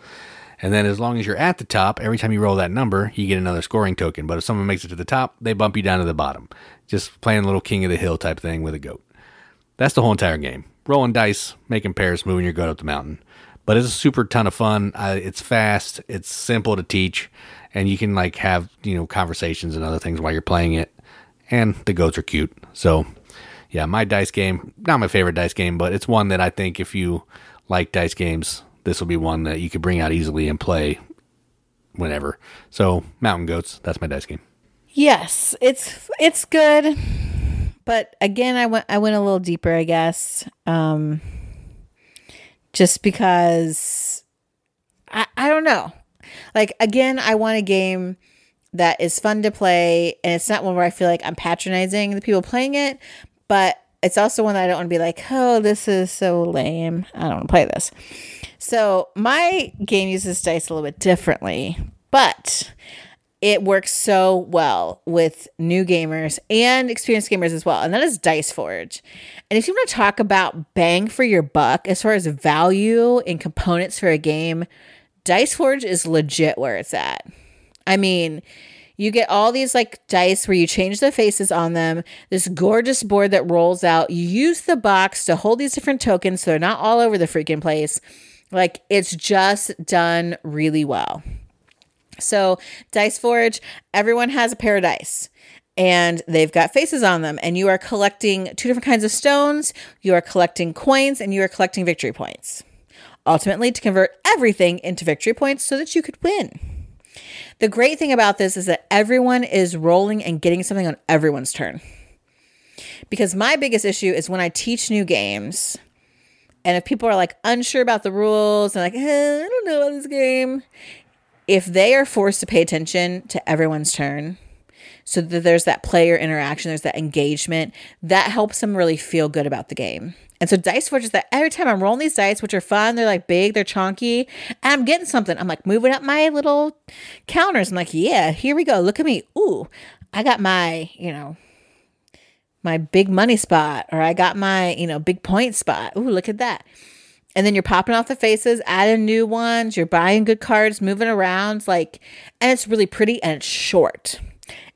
And then as long as you're at the top, every time you roll that number, you get another scoring token. But if someone makes it to the top, they bump you down to the bottom. Just playing a little king of the hill type thing with a goat. That's the whole entire game. Rolling dice, making pairs, moving your goat up the mountain. But it's a super ton of fun. Uh, it's fast. It's simple to teach, and you can like have you know conversations and other things while you're playing it. And the goats are cute. So yeah, my dice game, not my favorite dice game, but it's one that I think if you like dice games, this will be one that you could bring out easily and play whenever. So, Mountain Goats, that's my dice game. Yes, it's it's good. But again, I went I went a little deeper, I guess. Um just because I I don't know. Like again, I want a game that is fun to play and it's not one where I feel like I'm patronizing the people playing it, but it's also one that I don't want to be like, oh, this is so lame. I don't want to play this. So my game uses dice a little bit differently, but it works so well with new gamers and experienced gamers as well. And that is Dice Forge. And if you want to talk about bang for your buck as far as value and components for a game, Dice Forge is legit where it's at. I mean, you get all these like dice where you change the faces on them, this gorgeous board that rolls out. You use the box to hold these different tokens so they're not all over the freaking place. Like it's just done really well. So, Dice Forge, everyone has a pair of dice and they've got faces on them and you are collecting two different kinds of stones, you are collecting coins and you are collecting victory points. Ultimately to convert everything into victory points so that you could win. The great thing about this is that everyone is rolling and getting something on everyone's turn. Because my biggest issue is when I teach new games, and if people are like unsure about the rules and like, eh, I don't know about this game, if they are forced to pay attention to everyone's turn, so that there's that player interaction, there's that engagement, that helps them really feel good about the game. And so Dice Forge is that every time I'm rolling these dice, which are fun, they're like big, they're chunky, and I'm getting something. I'm like moving up my little counters. I'm like, yeah, here we go. Look at me. Ooh, I got my, you know, my big money spot, or I got my, you know, big point spot. Ooh, look at that. And then you're popping off the faces, adding new ones, you're buying good cards, moving around, like, and it's really pretty and it's short.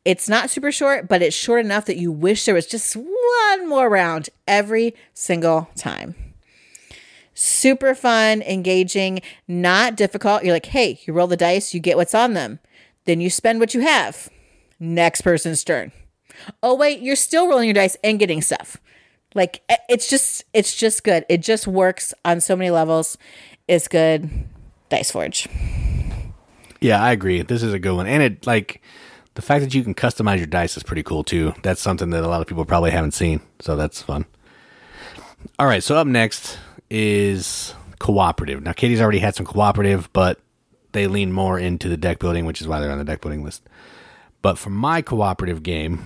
It's not super short, but it's short enough that you wish there was just one more round every single time. Super fun, engaging, not difficult. You're like, hey, you roll the dice, you get what's on them. Then you spend what you have. Next person's turn. Oh, wait, you're still rolling your dice and getting stuff. Like it's just it's just good. It just works on so many levels. It's good. Dice Forge. Yeah, I agree. This is a good one. And it like the fact that you can customize your dice is pretty cool too. That's something that a lot of people probably haven't seen, so that's fun. All right, so up next is cooperative. Now, Katie's already had some cooperative, but they lean more into the deck building, which is why they're on the deck building list. But for my cooperative game,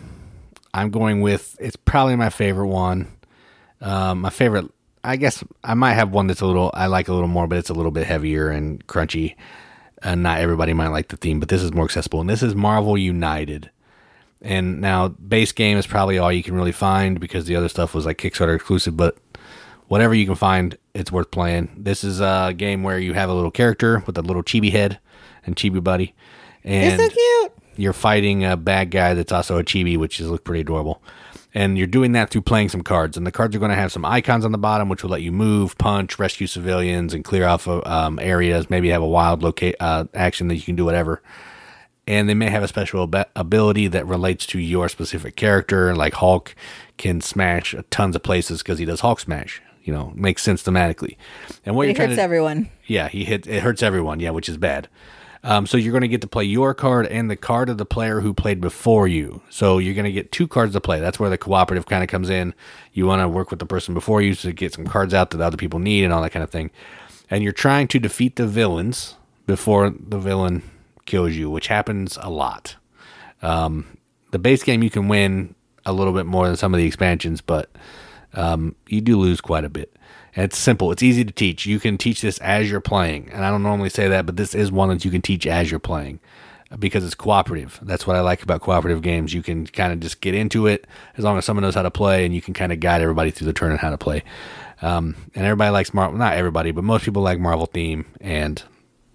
I'm going with it's probably my favorite one. Um, my favorite, I guess, I might have one that's a little I like a little more, but it's a little bit heavier and crunchy and not everybody might like the theme, but this is more accessible. And this is Marvel United. And now base game is probably all you can really find because the other stuff was like Kickstarter exclusive, but whatever you can find, it's worth playing. This is a game where you have a little character with a little chibi head and chibi buddy. And so cute. You're fighting a bad guy that's also a chibi, which is look pretty adorable and you're doing that through playing some cards. And the cards are going to have some icons on the bottom, which will let you move, punch, rescue civilians, and clear off um, areas. Maybe have a wild locate uh, action that you can do whatever. And they may have a special ab- ability that relates to your specific character, like Hulk can smash tons of places because he does Hulk smash. You know, makes sense thematically. And what But you're it trying hurts to, everyone. yeah, he hit it hurts everyone. Yeah, which is bad. Um, so you're going to get to play your card and the card of the player who played before you. So you're going to get two cards to play. That's where the cooperative kind of comes in. You want to work with the person before you to get some cards out that other people need and all that kind of thing. And you're trying to defeat the villains before the villain kills you, which happens a lot. Um, the base game you can win a little bit more than some of the expansions, but um, you do lose quite a bit. And it's simple. It's easy to teach. You can teach this as you're playing. And I don't normally say that, but this is one that you can teach as you're playing because it's cooperative. That's what I like about cooperative games. You can kind of just get into it as long as someone knows how to play, and you can kind of guide everybody through the turn and how to play. Um, and everybody likes Marvel. Not everybody, but most people like Marvel theme, and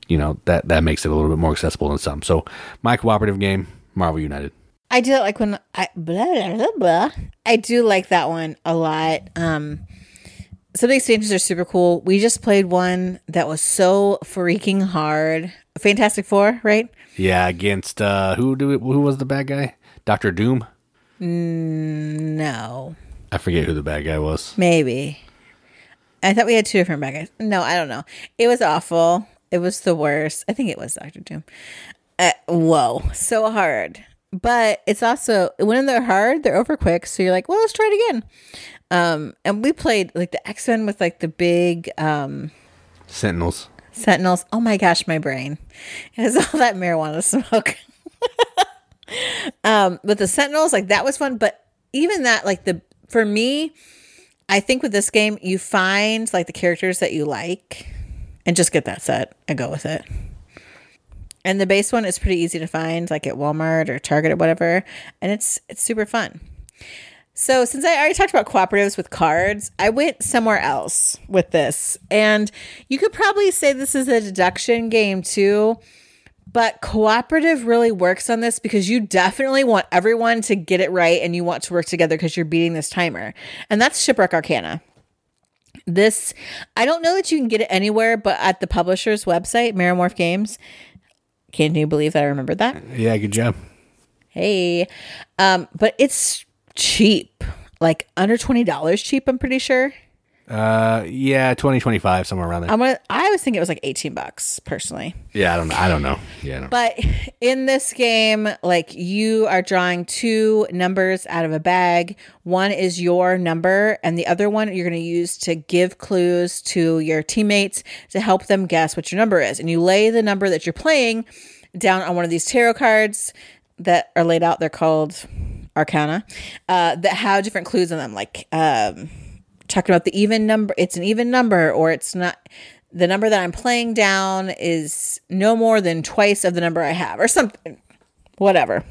you know that that makes it a little bit more accessible than some. So my cooperative game, Marvel United. I do like when I blah, blah, blah, blah. I do like that one a lot. Um, some of the expansions are super cool. We just played one that was so freaking hard. Fantastic Four, right? Yeah, against uh, who do it, who was the bad guy? Doctor Doom. No, I forget who the bad guy was. maybe. I thought we had two different bad guys. No, I don't know. It was awful. It was the worst. I think it was Doctor Doom. Uh, whoa, so hard. But it's also when they're hard, they're over quick. So you're like, well, let's try it again. Um, and we played like the X Men with like the big um Sentinels. Sentinels. Oh my gosh, my brain. It has all that marijuana smoke. um, with the Sentinels, like that was fun, but even that, like the for me, I think with this game, you find like the characters that you like and just get that set and go with it. And the base one is pretty easy to find, like at Walmart or Target or whatever, and it's it's super fun. So, since I already talked about cooperatives with cards, I went somewhere else with this. And you could probably say this is a deduction game too, but cooperative really works on this because you definitely want everyone to get it right and you want to work together because you're beating this timer. And that's Shipwreck Arcana. This, I don't know that you can get it anywhere, but at the publisher's website, Meromorph Games. Can you believe that I remembered that? Yeah, good job. Hey. Um, but it's cheap. Like under twenty dollars cheap, I'm pretty sure. Uh, yeah, twenty twenty five somewhere around there. I'm gonna I was thinking it was like 18 bucks personally. yeah, I don't know. I don't know. Yeah, I don't But in this game, like you are drawing two numbers out of a bag. One is your number, and the other one you're going to use to give clues to your teammates to help them guess what your number is. And you lay the number that you're playing down on one of these tarot cards that are laid out. They're called Arcana, uh, that have different clues in them, like um, talking about the even number. It's an even number, or it's not. The number that I'm playing down is no more than twice of the number I have, or something, whatever.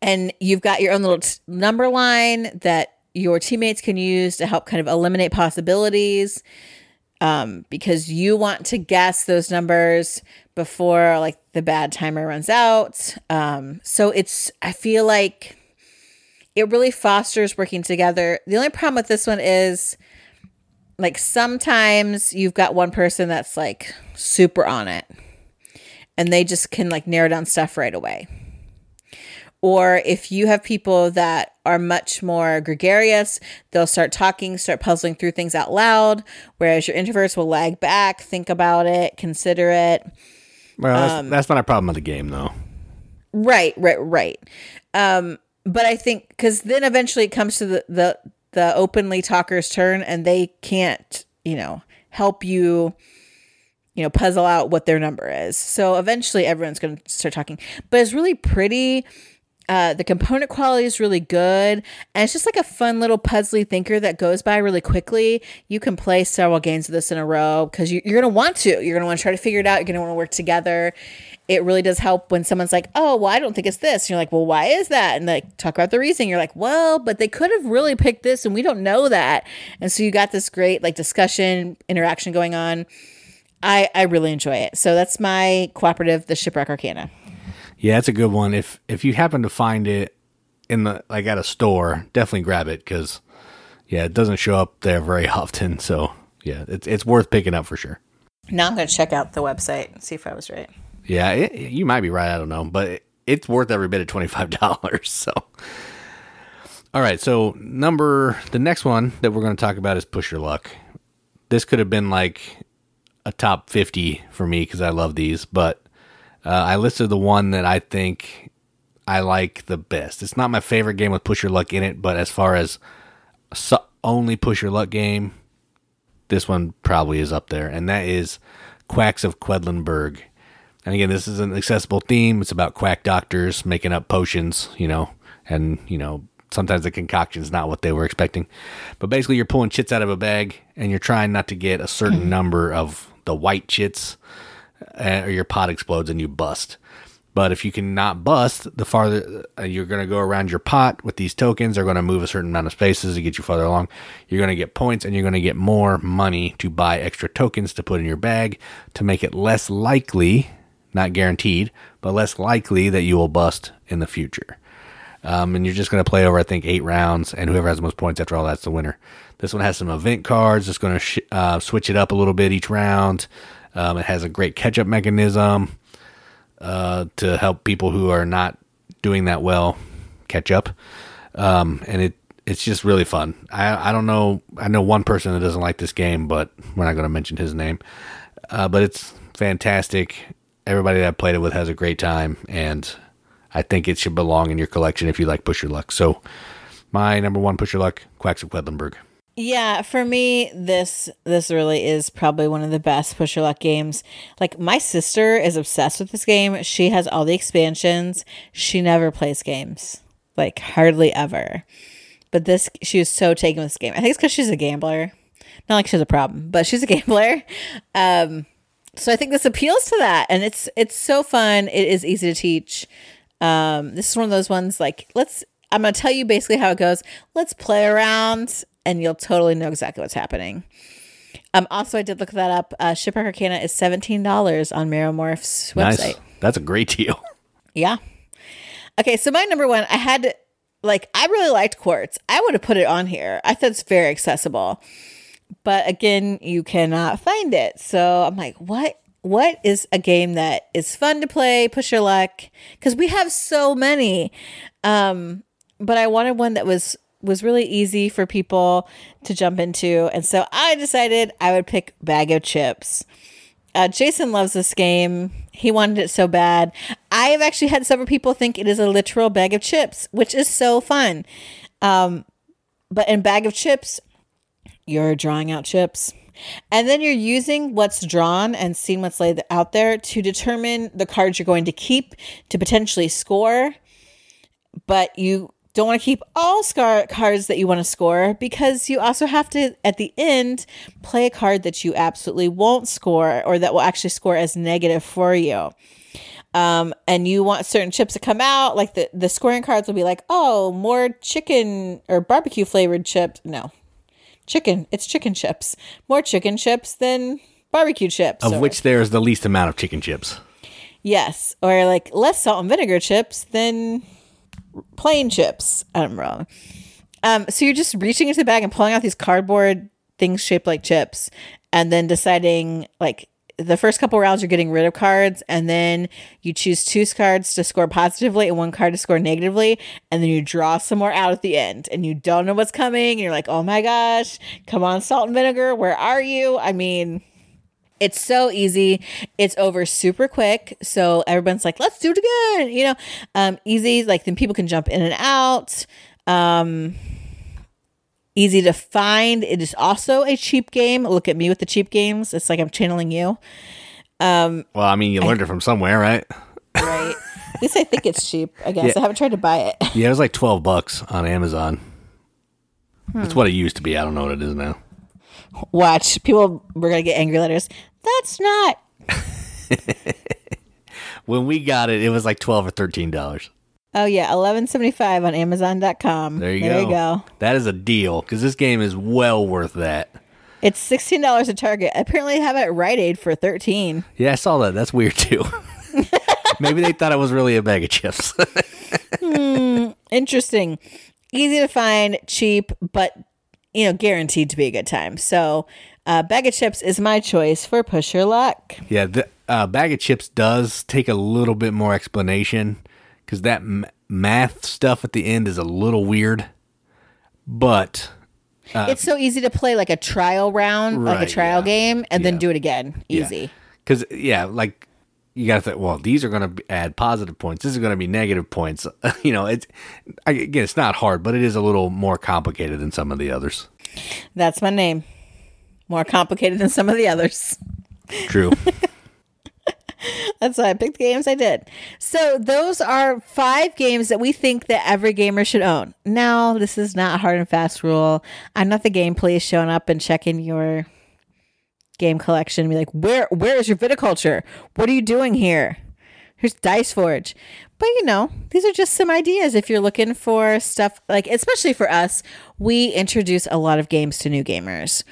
And you've got your own little t- number line that your teammates can use to help kind of eliminate possibilities um, because you want to guess those numbers before like the bad timer runs out. Um, so it's, I feel like it really fosters working together. The only problem with this one is like sometimes you've got one person that's like super on it and they just can like narrow down stuff right away. Or if you have people that are much more gregarious, they'll start talking, start puzzling through things out loud, whereas your introverts will lag back, think about it, consider it. Well, that's, that's not a problem with the game, though. Right, right, right. Um, but I think because then eventually it comes to the, the the openly talker's turn, and they can't, you know, help you, you know, puzzle out what their number is. So eventually, everyone's going to start talking. But it's really pretty. Uh, the component quality is really good, and it's just like a fun little puzzly thinker that goes by really quickly. You can play several games of this in a row because you, you're going to want to. You're going to want to try to figure it out. You're going to want to work together. It really does help when someone's like, "Oh, well, I don't think it's this." And you're like, "Well, why is that?" And like talk about the reason. You're like, "Well, but they could have really picked this, and we don't know that." And so you got this great like discussion interaction going on. I I really enjoy it. So that's my cooperative, the Shipwreck Arcana. Yeah, that's a good one. If if you happen to find it in the like at a store, definitely grab it because yeah, it doesn't show up there very often. So yeah, it's it's worth picking up for sure. Now I'm going to check out the website and see if I was right. Yeah, it, you might be right. I don't know, but it, it's worth every bit of twenty five dollars. So, all right. So number the next one that we're going to talk about is Push Your Luck. This could have been like a top fifty for me because I love these, but uh, I listed the one that I think I like the best. It's not my favorite game with Push Your Luck in it, but as far as so- only Push Your Luck game, this one probably is up there, and that is Quacks of Quedlinburg. And again, this is an accessible theme. It's about quack doctors making up potions, you know, and, you know, sometimes the concoction's not what they were expecting. But basically, you're pulling chits out of a bag and you're trying not to get a certain number of the white chits or your pot explodes and you bust. But if you cannot bust, the farther uh, you're going to go around your pot with these tokens, they're going to move a certain amount of spaces to get you farther along. You're going to get points and you're going to get more money to buy extra tokens to put in your bag to make it less likely, not guaranteed, but less likely that you will bust in the future. Um, and you're just going to play over, I think, eight rounds, and whoever has the most points after all that's the winner. This one has some event cards. It's going to sh- uh, switch it up a little bit each round. Um, it has a great catch up mechanism uh, to help people who are not doing that well catch up. Um, and it it's just really fun. I I don't know. I know one person that doesn't like this game, but we're not going to mention his name. Uh, but it's fantastic. Everybody that played it with has a great time, and I think it should belong in your collection if you like Push Your Luck. So, my number one Push Your Luck, Quacks of Quedlinburg. Yeah, for me, this this really is probably one of the best push your luck games. Like my sister is obsessed with this game. She has all the expansions. She never plays games, like hardly ever. But this, she was so taken with this game. I think it's because she's a gambler. Not like she has a problem, but she's a gambler. Um, so I think this appeals to that, and it's it's so fun. It is easy to teach. Um, this is one of those ones like let's. I'm gonna tell you basically how it goes. Let's play around and you'll totally know exactly what's happening. Um, also, I did look that up. Uh, Shipwreck Arcana is seventeen dollars on Meromorph's website. Nice. That's a great deal. Yeah. Okay, so my number one, I had to, like I really liked Quartz. I would have put it on here. I thought it's very accessible, but again, you cannot find it. So I'm like, what? What is a game that is fun to play? Push your luck because we have so many. Um, but I wanted one that was was really easy for people to jump into. And so I decided I would pick Bag of Chips. Uh, Jason loves this game. He wanted it so bad. I have actually had several people think it is a literal bag of chips, which is so fun. Um, but in Bag of Chips, you're drawing out chips. And then you're using what's drawn and seeing what's laid out there to determine the cards you're going to keep to potentially score. But you don't want to keep all scar- cards that you want to score because you also have to at the end play a card that you absolutely won't score or that will actually score as negative for you um, and you want certain chips to come out like the, the scoring cards will be like oh more chicken or barbecue flavored chips no chicken it's chicken chips more chicken chips than barbecue chips Of or- which there is the least amount of chicken chips. Yes, or like less salt and vinegar chips than plain chips. I'm wrong. Um, so you're just reaching into the bag and pulling out these cardboard things shaped like chips, and then deciding like the first couple rounds you're getting rid of cards, and then you choose two cards to score positively and one card to score negatively, and then you draw some more out at the end, and you don't know what's coming. You're like, oh my gosh, come on, salt and vinegar, where are you? I mean. It's so easy. It's over super quick. So everyone's like, let's do it again. You know, um, easy. Like then people can jump in and out. Um, easy to find. It is also a cheap game. Look at me with the cheap games. It's like I'm channeling you. Well, I mean, you learned it from somewhere, right? Right. At least I think it's cheap. I guess I haven't tried to buy it. Yeah, it was like 12 bucks on Amazon. That's what it used to be. I don't know what it is now. Watch. People we're gonna get angry letters. That's not. When we got it, it was like 12 or 13 dollars. Oh yeah, eleven seventy five on Amazon.com. There you there go. you go. That is a deal because this game is well worth that. It's sixteen dollars at Target. Apparently, they have it at Rite Aid for thirteen. Yeah, I saw that. That's weird too. Maybe they thought it was really a bag of chips. Hmm, interesting, easy to find, cheap, but you know, guaranteed to be a good time. So, uh, bag of chips is my choice for push your luck. yeah, the uh, bag of chips does take a little bit more explanation because that m- math stuff at the end is a little weird. But it's so easy to play like a trial round, like a trial yeah. game, and then do it again. Easy. Because yeah, like you got to think. Well, these are going to add positive points. This is going to be negative points. you know, it's I- again, it's not hard, but it is a little more complicated than some of the others. That's my name. More complicated than some of the others. True. That's why I picked the games I did. So those are five games that we think that every gamer should own. Now, this is not a hard and fast rule. I'm not the game police showing up and checking your game collection and be like, where where is your viticulture? What are you doing here? Here's Dice Forge. But you know, these are just some ideas if you're looking for stuff like especially for us, we introduce a lot of games to new gamers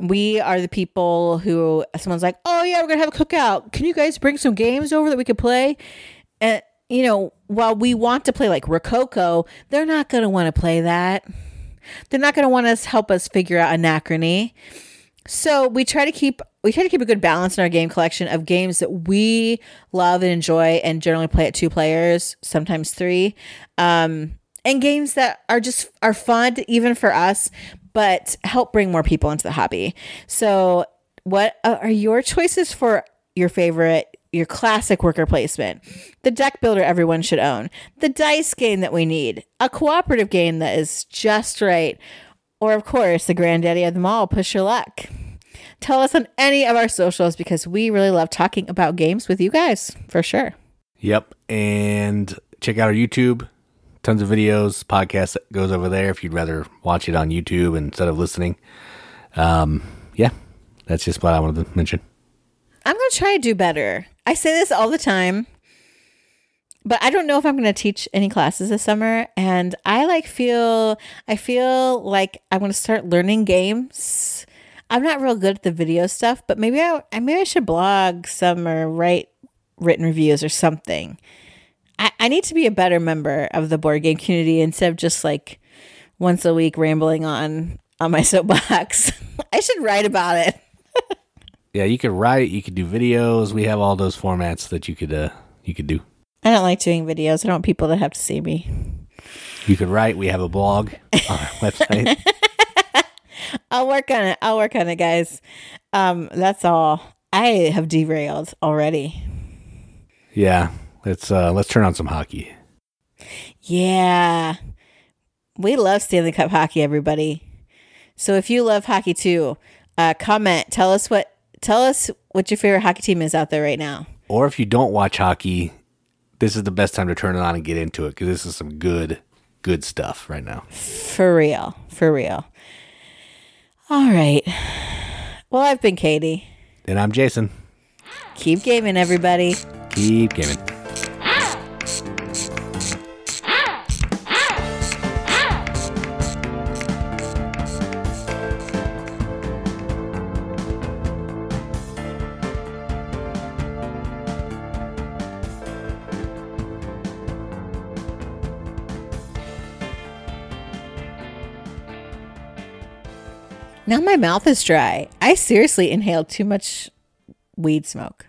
we are the people who someone's like, oh yeah, we're gonna have a cookout. Can you guys bring some games over that we could play? And you know, while we want to play like Rococo, they're not gonna want to play that. They're not gonna want us help us figure out anachrony. So we try to keep we try to keep a good balance in our game collection of games that we love and enjoy and generally play at two players, sometimes three. Um, and games that are just are fun even for us but help bring more people into the hobby. So, what are your choices for your favorite, your classic worker placement? The deck builder everyone should own, the dice game that we need, a cooperative game that is just right, or of course, the granddaddy of them all, push your luck. Tell us on any of our socials because we really love talking about games with you guys for sure. Yep. And check out our YouTube tons of videos, podcast that goes over there if you'd rather watch it on YouTube instead of listening. Um, yeah, that's just what I wanted to mention. I'm going to try to do better. I say this all the time, but I don't know if I'm going to teach any classes this summer. And I like feel, I feel like I want to start learning games. I'm not real good at the video stuff, but maybe I, I maybe I should blog some or write written reviews or something I, I need to be a better member of the board game community instead of just like once a week rambling on on my soapbox. I should write about it. yeah, you could write, you could do videos. We have all those formats that you could uh you could do. I don't like doing videos. I don't want people that have to see me. You could write. We have a blog on our website. I'll work on it. I'll work on it, guys. Um, that's all. I have derailed already. Yeah, Let's uh let's turn on some hockey. Yeah. We love Stanley Cup hockey, everybody. So if you love hockey too, uh, comment. Tell us what tell us what your favorite hockey team is out there right now. Or if you don't watch hockey, this is the best time to turn it on and get into it because this is some good, good stuff right now. For real, for real. All right. Well, I've been Katie, and I'm Jason. Keep gaming, everybody. Keep gaming. Now my mouth is dry. I seriously inhaled too much weed smoke.